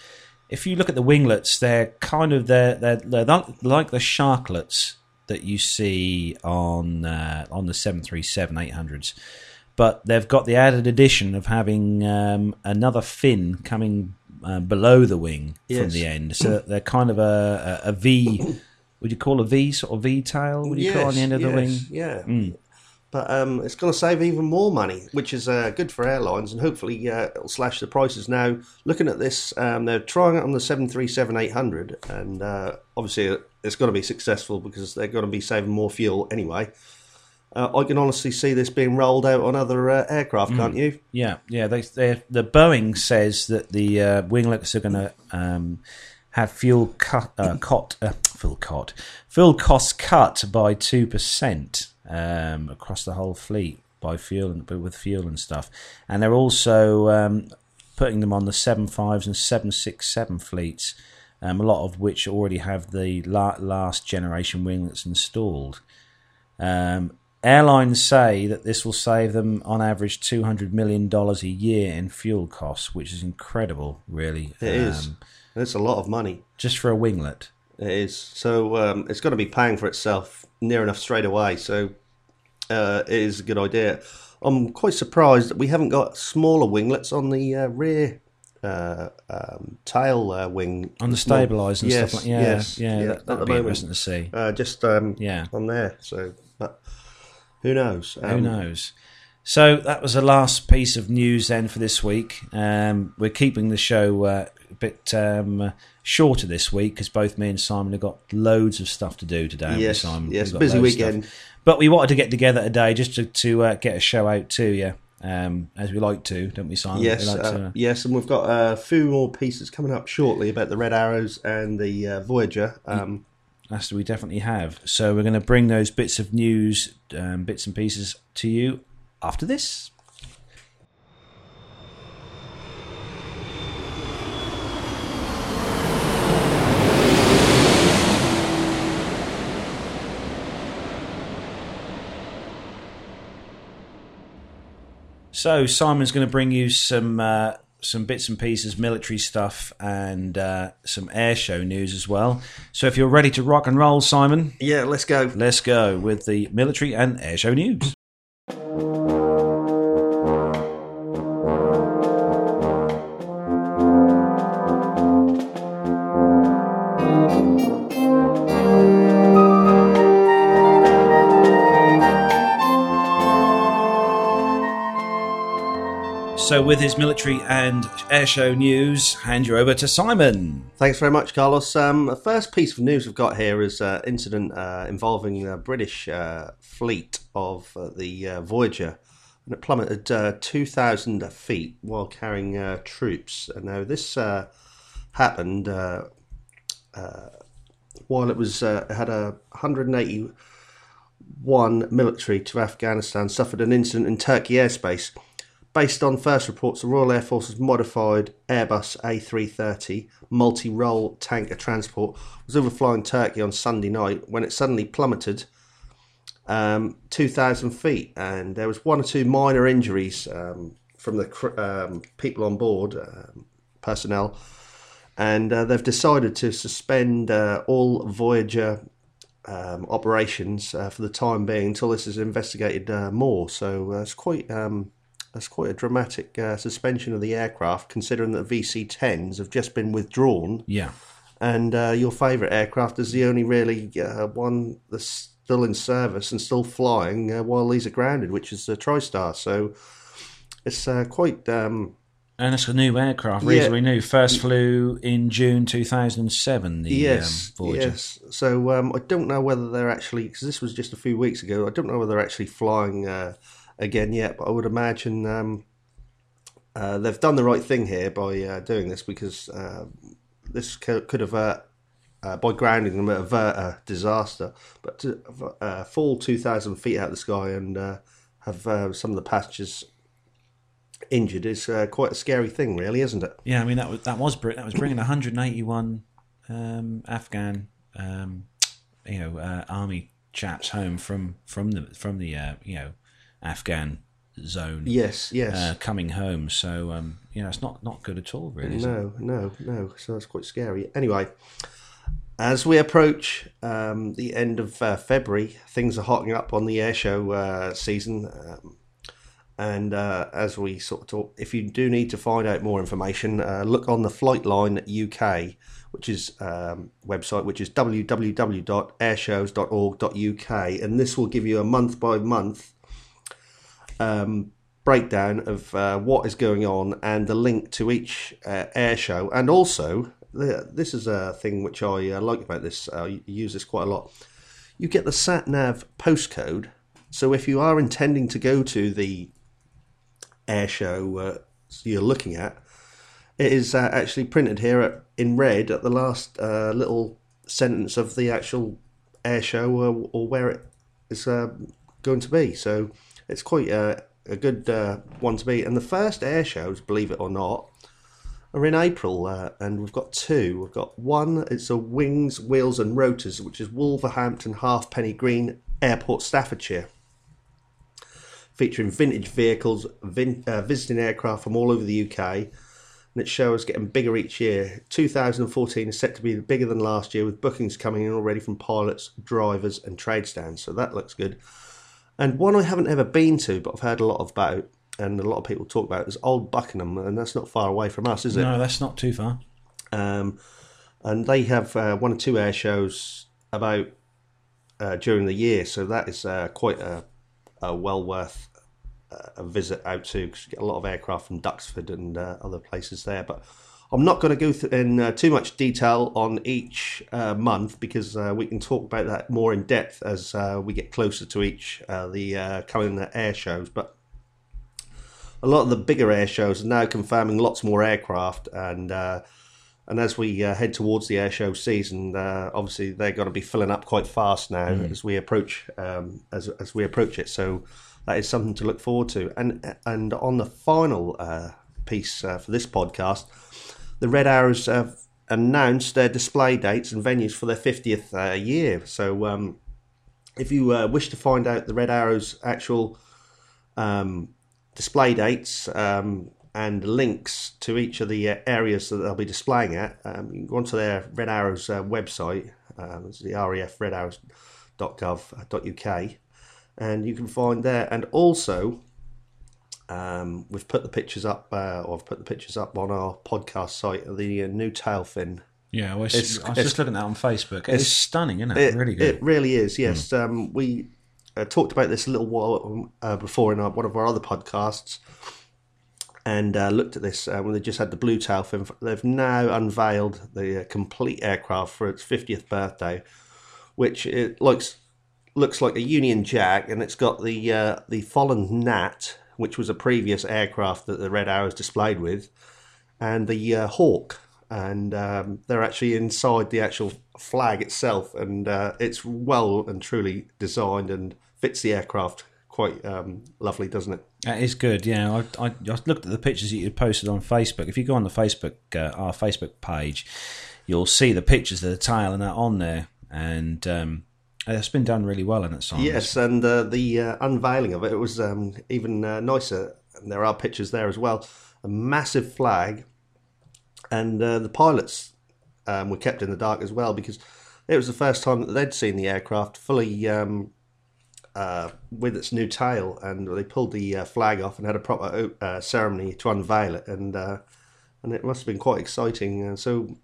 If you look at the winglets, they're kind of they're they're, they're like the sharklets that you see on uh, on the 737 800s, but they've got the added addition of having um, another fin coming uh, below the wing from the end, so they're kind of a, a, a V. Would you call a V sort of V tail? Would you call on the end of the yes, wing? Yeah. Mm. But um, it's going to save even more money, which is uh, good for airlines, and hopefully uh, it'll slash the prices. Now, looking at this, um, they're trying it on the 737-800, and uh, obviously it's going to be successful because they're going to be saving more fuel anyway. Uh, I can honestly see this being rolled out on other uh, aircraft, can't you? Yeah, yeah. They, the Boeing says that the uh, winglets are going to um, have fuel cut, uh, cot, uh, fuel costs cut by two percent um, across the whole fleet by fuel and with fuel and stuff, and they're also um, putting them on the seven fives and seven six seven fleets. Um, a lot of which already have the la- last generation winglets installed. Um, airlines say that this will save them on average two hundred million dollars a year in fuel costs, which is incredible, really. It is. Um, It's a lot of money. just for a winglet. It is. So um, it's going to be paying for itself near enough straight away. So uh, it is a good idea. I'm quite surprised that we haven't got smaller winglets on the uh, rear uh, um, tail uh, wing. On the stabiliser and Yes, stuff like yeah, yes, yeah, yeah, that, the be moment. interesting to see. Uh, just um, Yeah. on there. So, but who knows? Who Um, knows? So that was the last piece of news then for this week. Um, we're keeping the show uh, bit um, shorter this week because both me and Simon have got loads of stuff to do today. Yes, Simon? yes, busy loads of stuff. weekend. But we wanted to get together today just to, to uh, get a show out to you, um, as we like to, don't we, Simon? Yes, We like uh, to, uh, yes, and we've got a few more pieces coming up shortly about the Red Arrows and the uh, Voyager. Um, That's we definitely have. So we're going to bring those bits of news, um, bits and pieces to you after this. So Simon's going to bring you some uh, some bits and pieces, military stuff, and uh, some air show news as well. So if you're ready to rock and roll, Simon, yeah, let's go. let's go with the military and air show news. So, with his military and airshow news, hand you over to Simon. Thanks very much, Carlos. Um, the first piece of news we've got here is an uh, incident uh, involving the British uh, fleet of uh, the uh, Voyager, and it plummeted uh, 2,000 feet while carrying troops. And now this happened while it was had a 181 military to Afghanistan suffered an incident in Turkey airspace Based on first reports, the Royal Air Force's modified Airbus A330 multi role tanker transport was overflying Turkey on Sunday night when it suddenly plummeted um, 2,000 feet, and there was one or two minor injuries um, from the um, people on board, um, personnel, and uh, they've decided to suspend uh, all Voyager um, operations uh, for the time being until this is investigated uh, more. So uh, it's quite um, that's quite a dramatic uh, suspension of the aircraft, considering that VC-10s have just been withdrawn. Yeah. And uh, your favourite aircraft is the only really uh, one that's still in service and still flying uh, while these are grounded, which is the TriStar. So it's uh, quite. Um, and it's a new aircraft, reasonably yeah. new. First flew in June 2007. The, yes, um, yes. So um, I don't know whether they're actually because this was just a few weeks ago. I don't know whether they're actually flying uh, again yet, but I would imagine um, uh, they've done the right thing here by uh, doing this because uh, this could avert, uh, by grounding them, avert a disaster. But to uh, fall 2,000 feet out of the sky and uh, have some of the passengers injured is quite a scary thing, really, isn't it? Yeah, I mean that was that was that was bringing 181 um, Afghan, um, you know, army chaps home from from the from the you know Afghan zone. Yes, yes. Uh, coming home, so um, you know it's not not good at all, really. No, no, no. So that's quite scary. Anyway, as we approach um, the end of uh, February, things are hotting up on the airshow uh, season. Um, and uh, as we sort of talk, if you do need to find out more information, uh, look on the Flightline UK, which is um, website, which is www.airshows.org.uk, and this will give you a month by month um, breakdown of uh, what is going on and the link to each uh, air show. And also, the, this is a thing which I uh, like about this, uh, I use this quite a lot. You get the sat nav postcode. So if you are intending to go to the air show uh, you're looking at, it is uh, actually printed here at, in red at the last little sentence of the actual air show or, or where it is going to be. So it's quite a, a good uh, one to be. And the first air shows, believe it or not, are in April, uh, and we've got two. We've got one, it's a Wings, Wheels and Rotors, which is Wolverhampton Halfpenny Green Airport, Staffordshire. Featuring vintage vehicles, vin- uh, visiting aircraft from all over the UK, and its show is getting bigger each year. 2014 is set to be bigger than last year, with bookings coming in already from pilots, drivers, and trade stands. So that looks good. And one I haven't ever been to, but I've heard a lot about, and a lot of people talk about, is Old Buckingham, and that's not far away from us, is it? No, that's not too far. Um, and they have uh, one or two air shows about uh, during the year, so that is uh, quite a, a, well worth uh, a visit out to because you get a lot of aircraft from Duxford and uh, other places there. But I'm not going to go th- in uh, too much detail on each uh, month because uh, we can talk about that more in depth as uh, we get closer to each uh, the uh, coming air shows. But a lot of the bigger air shows are now confirming lots more aircraft, and and as we head towards the air show season, obviously they're going to be filling up quite fast now mm. as we approach um, as as we approach it. So that is something to look forward to. And and on the final piece for this podcast the Red Arrows have announced their display dates and venues for their 50th uh, year. So, um, if you uh, wish to find out the Red Arrows' actual um, display dates um, and links to each of the uh, areas that they'll be displaying at, um, you can go onto their Red Arrows uh, website, um, it's the refredarrows.gov.uk, and you can find there. And also, um, we've put the pictures up, uh, or I've put the pictures up on our podcast site of the uh, new tail fin. Yeah, well, it's, I was just looking at that on Facebook. It's, it's stunning, isn't it? it? Really good. It really is. Yes, mm. um, we uh, talked about this a little while uh, before in our, one of our other podcasts, and uh, looked at this uh, when they just had the blue tail fin. They've now unveiled the uh, complete aircraft for its 50th birthday, which it looks looks like a Union Jack, and it's got the uh, the Folland Gnat, which was a previous aircraft that the Red Arrows displayed with, and the uh, Hawk, and um, they're actually inside the actual flag itself, and uh, it's well and truly designed and fits the aircraft quite um, lovely, doesn't it? That is good. Yeah, I, I, I looked at the pictures that you posted on Facebook. If you go on the Facebook uh, our Facebook page, you'll see the pictures of the tail and that on there, and um, it's been done really well in it. Simon. Yes, and uh, the uh, unveiling of it, it was um, even uh, nicer. And there are pictures there as well. A massive flag, and uh, the pilots um, were kept in the dark as well because it was the first time that they'd seen the aircraft fully um, uh, with its new tail, and they pulled the uh, flag off and had a proper uh, ceremony to unveil it, and uh, and it must have been quite exciting. Uh, so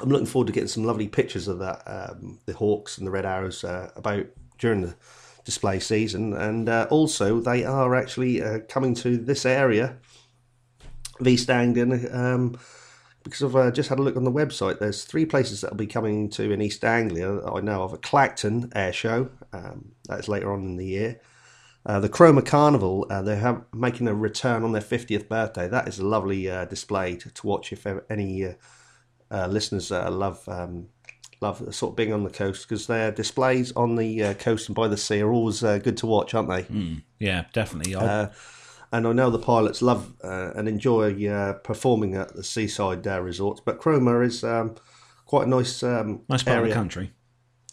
I'm looking forward to getting some lovely pictures of that, um, the Hawks and the Red Arrows uh, about during the display season, and also they are actually coming to this area East Anglia. Um, because I've uh, just had a look on the website. There's three places that will be coming to in East Anglia I know of. A Clacton Air Show, um, that's later on in the year. Uh, the Cromer Carnival, uh, they're have, making a return on their 50th birthday. That is a lovely uh, display to, to, watch if any uh, uh, listeners love um, love sort of being on the coast because their displays on the coast and by the sea are always good to watch, aren't they? Mm, yeah, definitely and I know the pilots love uh, and enjoy uh, performing at the seaside uh, resorts. But Cromer is um, quite a nice, um, nice part area. of the country.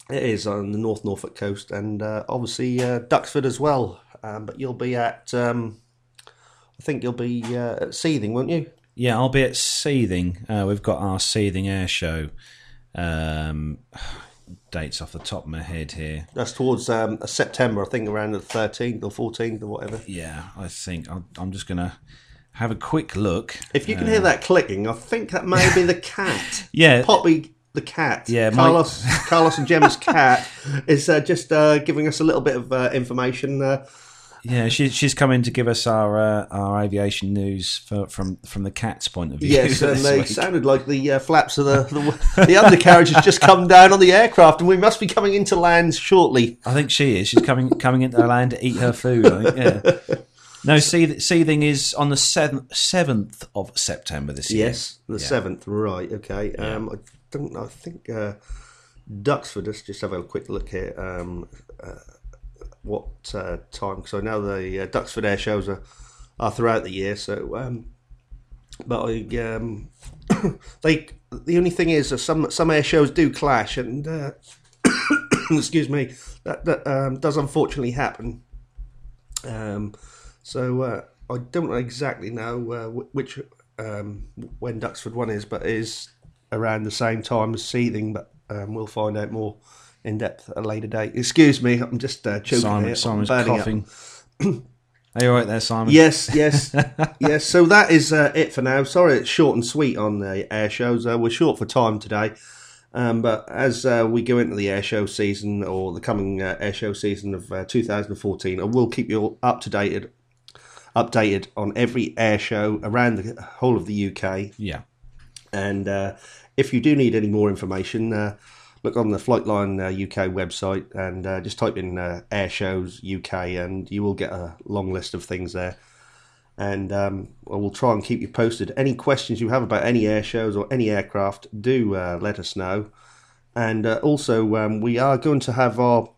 It is on the North Norfolk coast, and uh, obviously uh, Duxford as well. Um, but you'll be at, um, I think you'll be uh, at Seething, won't you? Yeah, I'll be at Seething. we've got our Seething Air Show. Um, dates off the top of my head here. That's towards um, September, I think, around the 13th or 14th or whatever. Yeah, I think i am just going to have a quick look. If you can uh, hear that clicking, I think that may be the cat. yeah. Poppy the cat. Yeah, Carlos, my... Carlos and Gemma's cat is uh, just uh, giving us a little bit of uh, information. Yeah, she, she's coming to give us our uh, our aviation news for, from from the cat's point of view. Yes, and they week. sounded like the uh, flaps of the, the, the undercarriage has just come down on the aircraft, and we must be coming into land shortly. I think she is. She's coming coming into land to eat her food. I think, yeah. No, seething is on the seventh of September this year. Yes, the seventh. Yeah. Right. Okay. Yeah. Um, I don't. I think uh, Duxford. Let's just have a quick look here. Um, uh, what uh, time because I know the uh, Duxford Air shows are, are throughout the year. So, um, but I, um, they the only thing is that some some air shows do clash, and uh, excuse me, that that um, does unfortunately happen. Um, so uh, I don't exactly know uh, which um, when Duxford one is, but it is around the same time as Seething. But um, we'll find out more in depth at a later date. Excuse me, I'm just uh, choking Simon, here. Simon's coughing. Are you all right there, Simon? Yes, yes, yes. So that is uh, it for now. Sorry, it's short and sweet on the air shows. Uh, we're short for time today. Um, but as uh, we go into the air show season or the coming uh, air show season of uh, 2014, I will keep you all up to date, updated on every air show around the whole of the UK. Yeah. And uh, if you do need any more information, look on the Flightline uh, UK website and uh, just type in uh, air shows UK and you will get a long list of things there. And um, I will try and keep you posted. Any questions you have about any air shows or any aircraft, do uh, let us know. And uh, also, um, we are going to have our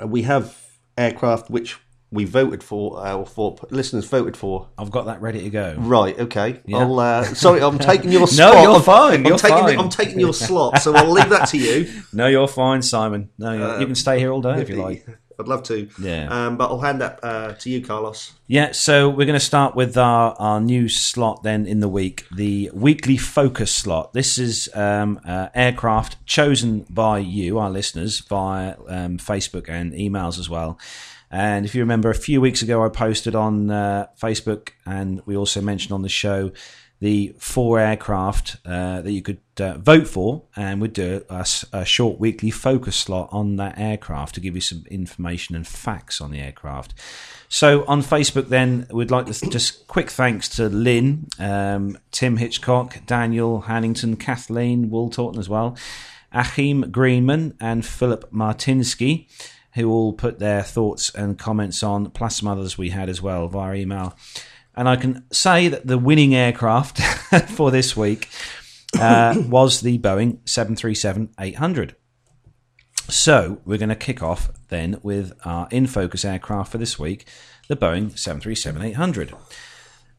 uh, we have aircraft which we voted for, uh, or for listeners voted for. I've got that ready to go. Right, okay. Yeah. I'll, uh, sorry, I'm taking your slot. no, you're fine. I'm, you're taking, fine. I'm taking your slot, so I'll leave that to you. no, you're fine, Simon. No, uh, you can stay here all day if you like. I'd love to. Yeah. Um, but I'll hand that uh, to you, Carlos. Yeah, so we're going to start with our, our new slot then in the week, the weekly focus slot. This is um, uh, aircraft chosen by you, our listeners, via um, Facebook and emails as well. And if you remember, a few weeks ago, I posted on uh, Facebook, and we also mentioned on the show the four aircraft uh, that you could uh, vote for, and we'd do a short weekly focus slot on that aircraft to give you some information and facts on the aircraft. So on Facebook, then we'd like to just quick thanks to Lynn, um, Tim Hitchcock, Daniel Hannington, Kathleen Wooltorton as well, Achim Greenman, and Philip Martinsky, who all put their thoughts and comments on, plus some others we had as well via email. And I can say that the winning aircraft for this week uh, was the Boeing 737 800. So we're going to kick off then with our in focus aircraft for this week, the Boeing 737 800.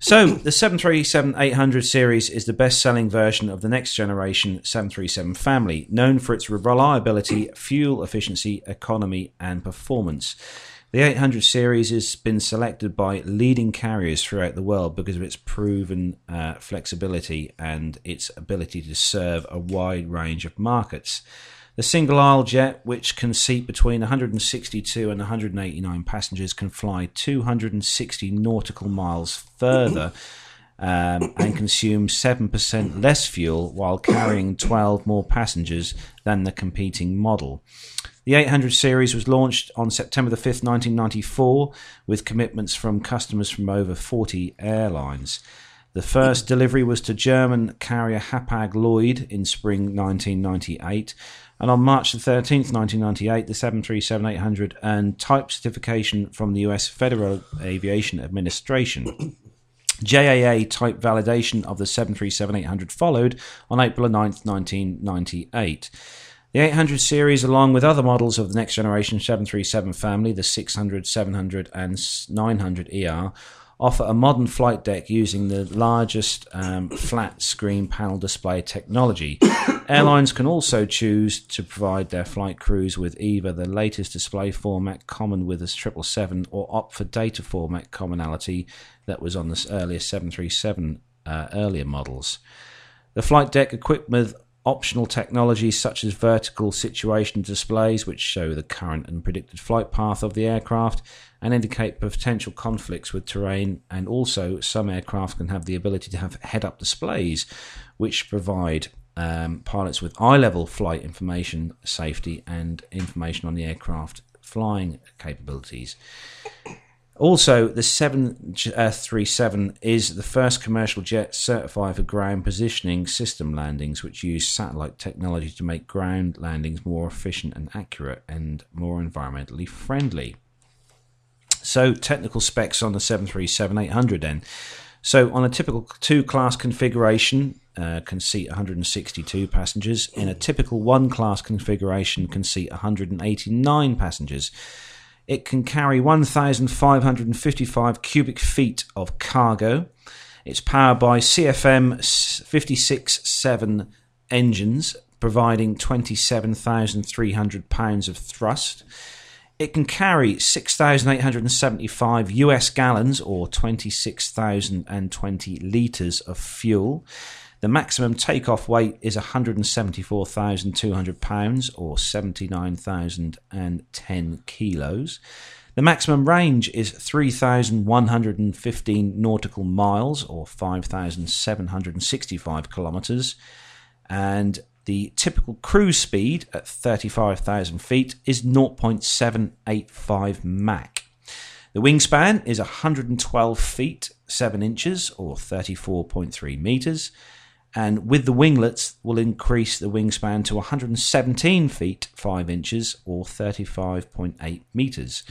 So the 737 800 series is the best selling version of the next generation 737 family, known for its reliability, fuel efficiency, economy, and performance. The 800 series has been selected by leading carriers throughout the world because of its proven uh, flexibility and its ability to serve a wide range of markets. The single aisle jet, which can seat between 162 and 189 passengers, can fly 260 nautical miles further um, and consume 7% less fuel while carrying 12 more passengers than the competing model. The 800 series was launched on September the 5th, 1994, with commitments from customers from over 40 airlines. The first delivery was to German carrier Hapag Lloyd in spring 1998, and on March the 13th, 1998, the 737-800 earned type certification from the US Federal Aviation Administration. JAA type validation of the 737-800 followed on April 9th, 1998. The 800 series, along with other models of the next generation 737 family, the 600, 700, and 900 ER, offer a modern flight deck using the largest um, flat screen panel display technology. Airlines can also choose to provide their flight crews with either the latest display format common with the 777 or opt for data format commonality that was on the earlier 737 uh, earlier models. The flight deck equipped with optional technologies such as vertical situation displays, which show the current and predicted flight path of the aircraft and indicate potential conflicts with terrain. And also, some aircraft can have the ability to have head up displays, which provide um, pilots with eye level flight information, safety, and information on the aircraft flying capabilities. Also, the 737 is the first commercial jet certified for ground positioning system landings, which use satellite technology to make ground landings more efficient and accurate and more environmentally friendly. So, technical specs on the 737 800 then. So, on a typical two class configuration, uh, can seat 162 passengers. In a typical one class configuration, can seat 189 passengers. It can carry 1,555 cubic feet of cargo. It's powered by CFM 56.7 engines, providing 27,300 pounds of thrust. It can carry 6,875 US gallons or 26,020 litres of fuel. The maximum takeoff weight is 174,200 pounds or 79,010 kilos. The maximum range is 3,115 nautical miles or 5,765 kilometres. And the typical cruise speed at 35,000 feet is 0.785 Mach. The wingspan is 112 feet 7 inches or 34.3 meters, and with the winglets will increase the wingspan to 117 feet 5 inches or 35.8 meters.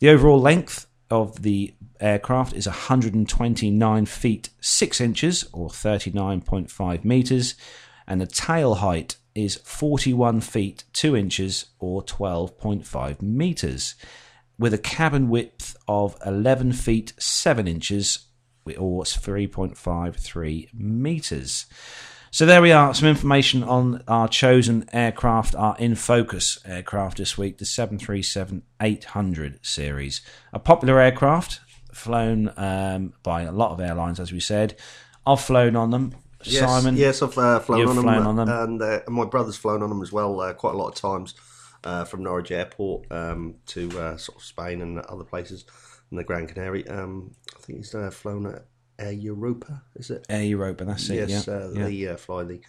The overall length of the aircraft is 129 feet 6 inches or 39.5 meters, and the tail height is 41 feet 2 inches or 12.5 meters, with a cabin width of 11 feet 7 inches or 3.53 meters. So there we are, some information on our chosen aircraft, our in focus aircraft this week, the 737 800 series. A popular aircraft, flown um, by a lot of airlines, as we said. I've flown on them. Yes, Simon, yes, I've uh, flown, you've on, flown them, on them. and uh, my brother's flown on them as well, uh, quite a lot of times uh, from Norwich Airport um, to uh, sort of Spain and other places in the Gran Canary. Um, think he's uh, flown at Air Europa, is it? Air Europa, that's it. yes, yeah, uh, yeah. they uh, fly the.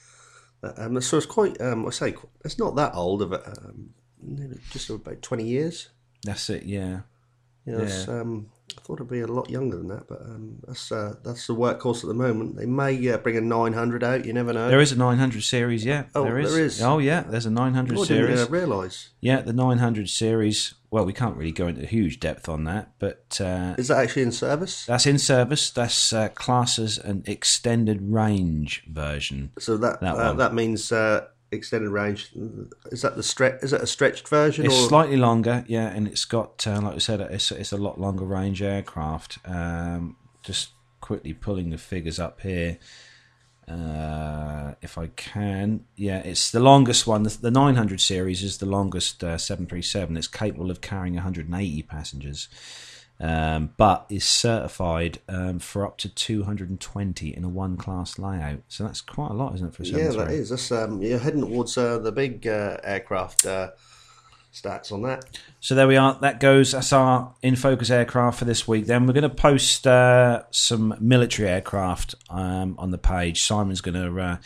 Uh, um, so it's quite. Um, I say it's not that old of it. Um, just about twenty years. that's it. Yeah, You know, it's, um, I thought it'd be a lot younger than that, but um, that's uh, that's the workhorse at the moment. They may uh, bring a 900 out. You never know. there is a 900 series. Yeah, Oh, there is. there is. Oh, yeah, there's a 900 I series. didn't uh, realise. Yeah, the 900 series. Well, we can't really go into huge depth on that, but uh, Is that actually in service? that's in service. That's uh, classed as an extended range version. So that That uh, that means uh, extended range. Is that the stretch? Is it a stretched version? It's or slightly longer, yeah, and it's got, uh, like I said, it's, it's a lot longer range aircraft. Um, just quickly pulling the figures up here, uh, if I can. Yeah, it's the longest one. The, the 900 series is the longest uh, 737. It's capable of carrying 180 passengers, um, but is certified um, for up to 220 in a one-class layout. So that's quite a lot, isn't it, for a yeah, that is. That's um, you're heading towards uh, the big uh, aircraft uh, stats on that. So there we are. That goes. That's our in focus aircraft for this week. Then we're going to post uh, some military aircraft um, on the page. Simon's going to uh,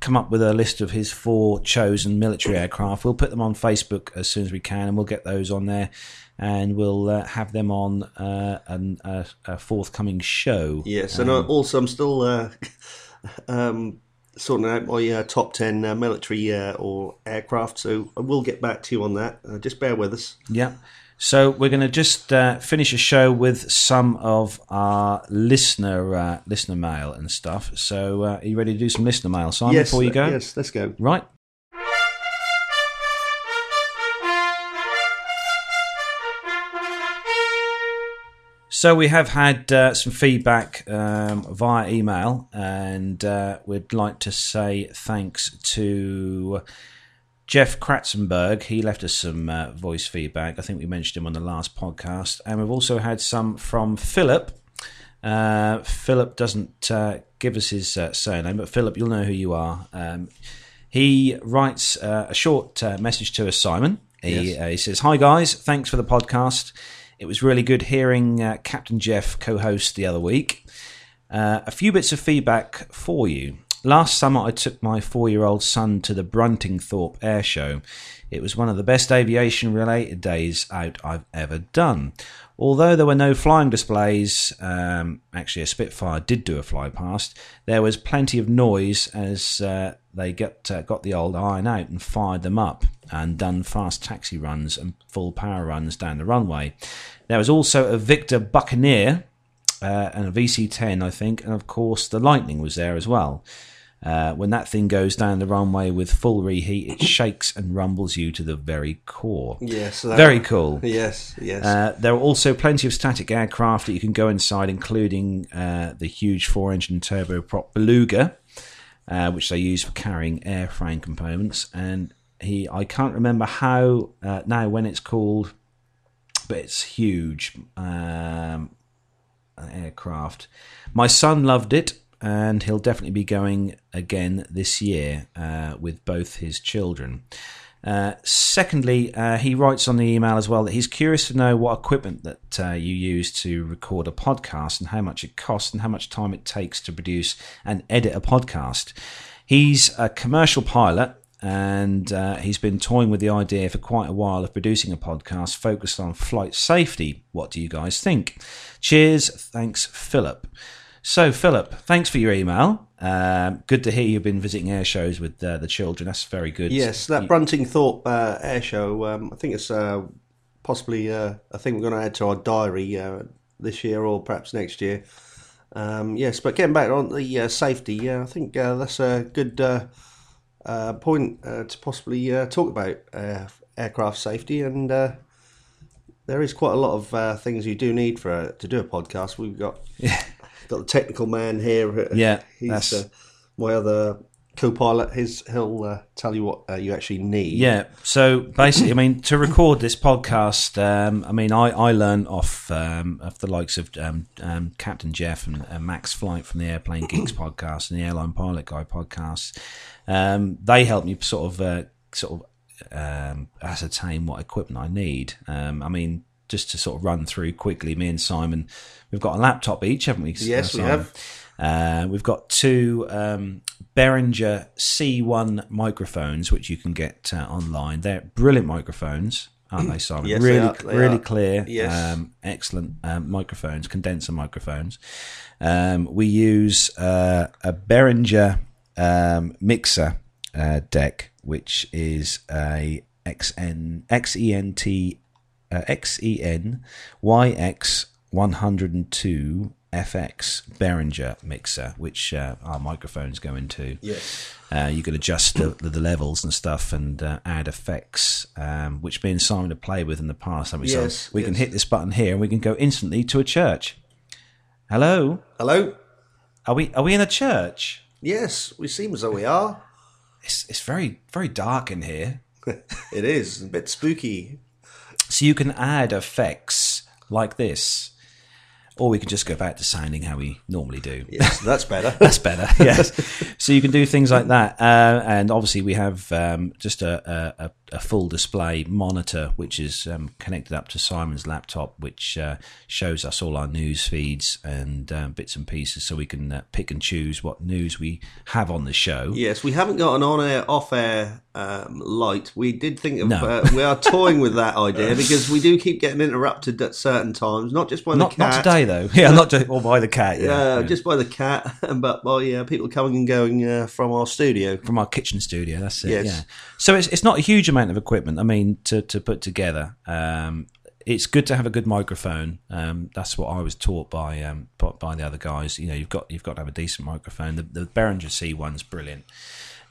come up with a list of his four chosen military aircraft. We'll put them on Facebook as soon as we can, and we'll get those on there, and we'll uh, have them on uh, an, a, a forthcoming show. Yes, and uh, also I'm still uh, um, sorting out my uh, top ten uh, military uh, or aircraft, so I will get back to you on that. Uh, just bear with us. Yeah. So we're going to just uh, finish a show with some of our listener uh, listener mail and stuff. So uh, are you ready to do some listener mail, Simon? yes, before you go, yes, let's go. right? So we have had uh, some feedback um, via email, and uh, we'd like to say thanks to Jeff Kratzenberg. He left us some uh, voice feedback. I think we mentioned him on the last podcast, and we've also had some from Philip. Uh, Philip doesn't uh, give us his uh, surname, but Philip, you'll know who you are. Um, he writes uh, a short uh, message to us, Simon. He, Yes. uh, he says, Hi, guys. Thanks for the podcast. It was really good hearing uh, Captain Jeff co host the other week. Uh, a few bits of feedback for you. Last summer, I took my four year old son to the Bruntingthorpe Air Show. It was one of the best aviation related days out I've ever done. Although there were no flying displays, um, actually, a Spitfire did do a fly past, there was plenty of noise as uh, they got, uh, got the old iron out and fired them up and done fast taxi runs and full power runs down the runway. There was also a Victor Buccaneer uh, and a VC10, I think, and of course the Lightning was there as well. Uh, when that thing goes down the runway with full reheat, it shakes and rumbles you to the very core. Yes, Very cool. Yes, yes. Uh, there are also plenty of static aircraft that you can go inside, including uh, the huge four engine turboprop Beluga, uh, which they use for carrying airframe components. And he, I can't remember how uh, now when it's called, but it's huge um, aircraft. My son loved it, and he'll definitely be going again this year uh, with both his children. Uh, secondly, uh, he writes on the email as well that he's curious to know what equipment that uh, you use to record a podcast and how much it costs and how much time it takes to produce and edit a podcast. He's a commercial pilot and uh, he's been toying with the idea for quite a while of producing a podcast focused on flight safety. What do you guys think? Cheers. Thanks, Philip. So, Philip, thanks for your email. Um, good to hear you've been visiting air shows with uh, the children. That's very good. yes, that Bruntingthorpe uh, air show. Um, I think it's uh, possibly uh, a thing we're going to add to our diary uh, this year or perhaps next year. Um, yes, but getting back on the uh, safety, yeah, I think uh, that's a good uh, uh, point uh, to possibly uh, talk about uh, aircraft safety, and uh, there is quite a lot of uh, things you do need for to do a podcast. We've got got the technical man here. Yeah, he's that's- uh, my other co-pilot. His he'll uh, tell you what uh, you actually need. Yeah. So basically, I mean, to record this podcast, um, I mean, I, I learned off um, of the likes of um, um, Captain Jeff and uh, Max Flight from the Airplane Geeks podcast and the Airline Pilot Guy podcast. Um, they help me sort of uh, sort of um, ascertain what equipment I need. Um, I mean, just to sort of run through quickly, me and Simon, we've got a laptop each, haven't we? Yes, we have. Uh, we've got two um, Behringer C1 microphones, which you can get uh, online. They're brilliant microphones, aren't they, Simon? Yes, they really, are. They really are. clear. Yes. Um, excellent um, microphones, condenser microphones. Um, we use uh, a Behringer um, mixer uh, deck, which is a XN XENT uh, XEN YX 102 FX Behringer mixer, which uh, our microphones go into. Yes. Uh, you can adjust the, the levels and stuff and uh, add effects, um, which me and Simon have played with in the past. haven't we? So Yes, we can hit this button here and we can go instantly to a church. Hello, Hello. are we are we in a church? Yes, we seem as though we are. It's it's very very dark in here, It is a bit spooky. So you can add effects like this, or we can just go back to sounding how we normally do. Yes, that's better. That's better, yes. so you can do things like that, uh, and obviously we have um, just a, a, a full display monitor which is um, connected up to Simon's laptop, which uh, shows us all our news feeds and um, bits and pieces, so we can uh, pick and choose what news we have on the show. Yes, we haven't got an on-air, off-air um, light. We did think of. No. Uh, we are toying with that idea because we do keep getting interrupted at certain times, not just by the cat. not today though. Yeah, not to, or by the cat. Yeah, Uh, yeah. just by the cat, but by uh, people coming and going uh, from our studio. from our kitchen studio. That's it. Yes. Yeah. So it's it's not a huge amount of equipment. I mean, to to put together. Um, it's good to have a good microphone. Um, that's what I was taught by um, by- the other guys. You know, you've got you've got to have a decent microphone. The, the Behringer C one's brilliant.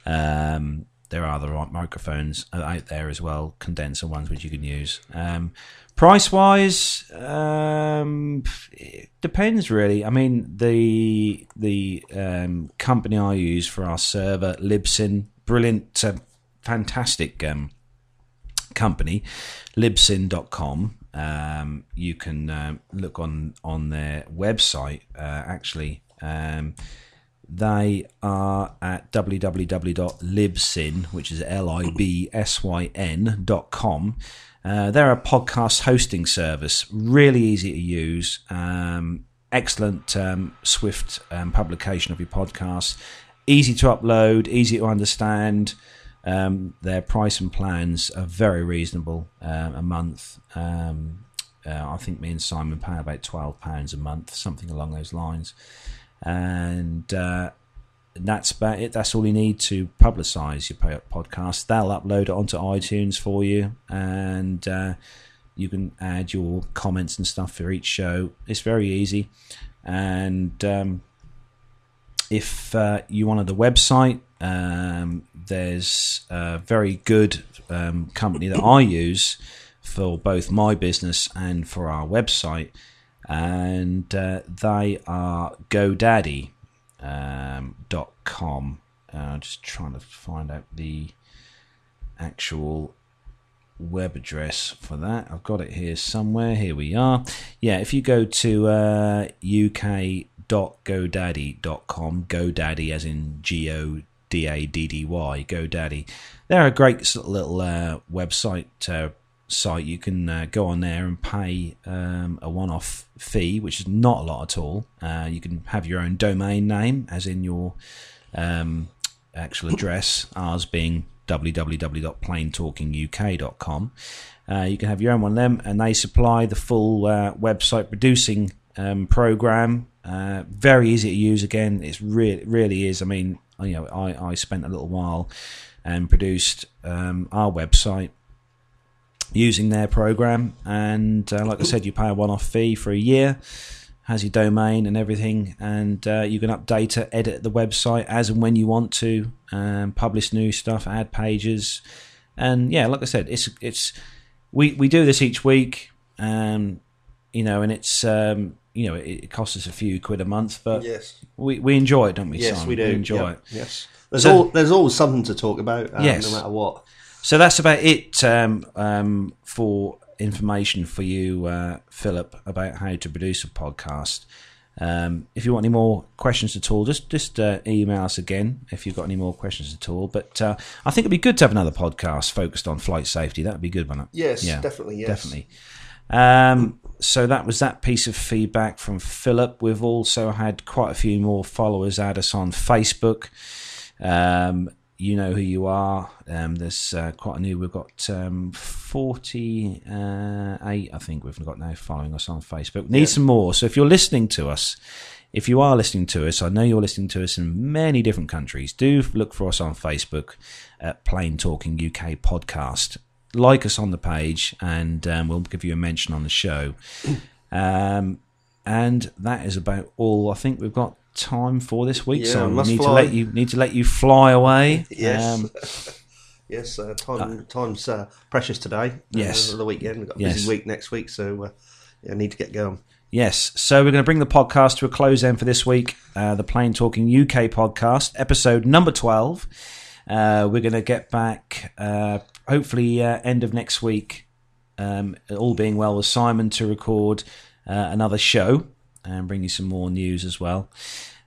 Um, there are other microphones out there as well, condenser ones which you can use. Um, price wise, um, it depends really. I mean, the the um, company I use for our server, Libsyn, brilliant, uh, fantastic company, Libsyn.com. Um, you can um, look on on their website uh, actually. Um, they are at www.libsyn, which is L I B S Y N dot com. Uh, they're a podcast hosting service, really easy to use, um, excellent, um, swift publication of your podcast, easy to upload, easy to understand. Um, their price and plans are very reasonable um, a month. Um, uh, I think me and Simon pay about twelve pounds a month, something along those lines and uh, that's about it. That's all you need to publicise your podcast. They'll upload it onto iTunes for you, and uh, you can add your comments and stuff for each show. It's very easy, and um, if uh, you wanted the website, um, there's a very good um, company that I use for both my business and for our website, and uh, they are GoDaddy.com. um, dot. Uh, just trying to find out the actual web address for that. I've got it here somewhere. Here we are. Yeah, if you go to uh, uk.godaddy.com, GoDaddy as in G O D A D D Y, GoDaddy. They're a great little uh, website uh, site. You can uh, go on there and pay um, a one off fee, which is not a lot at all. Uh, you can have your own domain name, as in your um, actual address, ours being www.plaintalkinguk.com. Uh, you can have your own one of them, and they supply the full uh, website producing um, program. Uh, very easy to use. Again, it's really really is. I mean, you know, I, I spent a little while and produced um, our website using their program, and uh, like I said, you pay a one-off fee for a year has your domain and everything, and uh, you can update it, edit the website as and when you want to, um, publish new stuff, add pages, and yeah, like I said, it's it's we we do this each week, um, you know, and it's um, you know it, it costs us a few quid a month, but Yes. we we enjoy it, don't we? Yes, we do. enjoy Yep. it. Yes. There's So- all, there's always something to talk about, um, Yes. no matter what. So that's about it um, um, for information for you, uh, Philip, about how to produce a podcast. Um, if you want any more questions at all, just just uh, email us again if you've got any more questions at all. But uh, I think it'd be good to have another podcast focused on flight safety. That'd be good, wouldn't it? Yes, Yeah, definitely. Yes. definitely. Um, so that was that piece of feedback from Philip. We've also had quite a few more followers add us on Facebook. Um, you know who you are. Um, there's uh, quite a new. We've got um, 48, I think we've got now following us on Facebook. Need some more. So if you're listening to us, if you are listening to us, I know you're listening to us in many different countries. Do look for us on Facebook at Plain Talking UK Podcast. Like us on the page, and um, we'll give you a mention on the show. Um, and that is about all I think we've got time for this week. Yeah, so we need to let you need to let you fly away. Yes. Um, Yes, uh, time, time's uh, precious today. uh, Yes. the weekend. We've got a Yes. busy week next week, so uh, yeah, need to get going. Yes, so we're going to bring the podcast to a close then for this week. Uh, the Plain Talking UK podcast, episode number 12. Uh, we're going to get back, uh, hopefully, uh, end of next week, um, all being well, with Simon to record uh, another show and bring you some more news as well.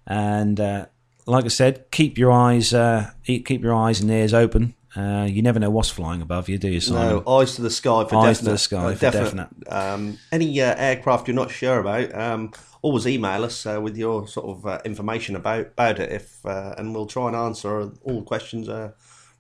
And uh, like I said, keep your eyes, uh, keep your eyes and ears open. Uh, you never know what's flying above you, do you, Simon? No, eyes to the sky for Eyes to the sky for definite. definite. Um, any uh, aircraft you're not sure about, um, always email us uh, with your sort of uh, information about about it, if uh, and we'll try and answer all questions uh,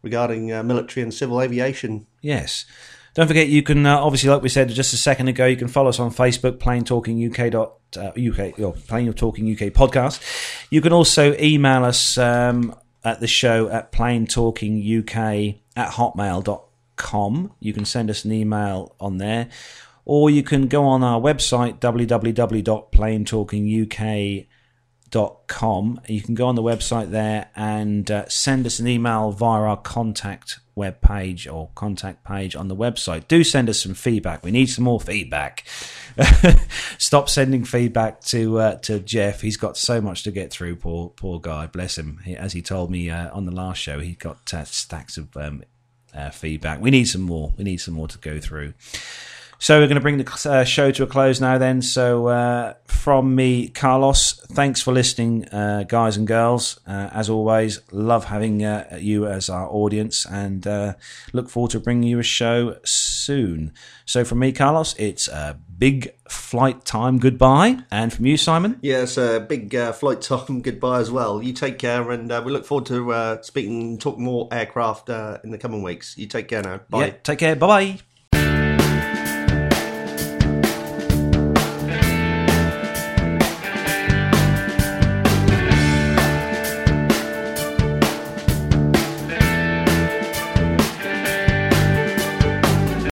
regarding uh, military and civil aviation. Yes. Don't forget, you can uh, obviously, like we said just a second ago, you can follow us on Facebook, Plain Talking UK dot uh, UK, or Plain Talking UK podcast. You can also email us um, at the show at Plain Talking UK at hotmail.com. You can send us an email on there, or you can go on our website www.plaintalkinguk.com. You can go on the website there and uh, send us an email via our contact web page or contact page on the website. Do send us some feedback. We need some more feedback. Stop sending feedback to uh, to Jeff. He's got so much to get through. Poor poor guy. Bless him. He, as he told me uh, on the last show, he got uh, stacks of um, uh, feedback. We need some more. We need some more to go through. So we're going to bring the uh, show to a close now. Then, so uh, from me, Carlos, thanks for listening, uh, guys and girls. Uh, as always, love having uh, you as our audience, and uh, look forward to bringing you a show soon. So from me, Carlos, it's a big flight time goodbye, and from you, Simon. Yes, a big uh, flight time goodbye as well. You take care, and uh, we look forward to uh, speaking, talk more aircraft uh, in the coming weeks. You take care now. Bye. Yeah, take care. Bye bye.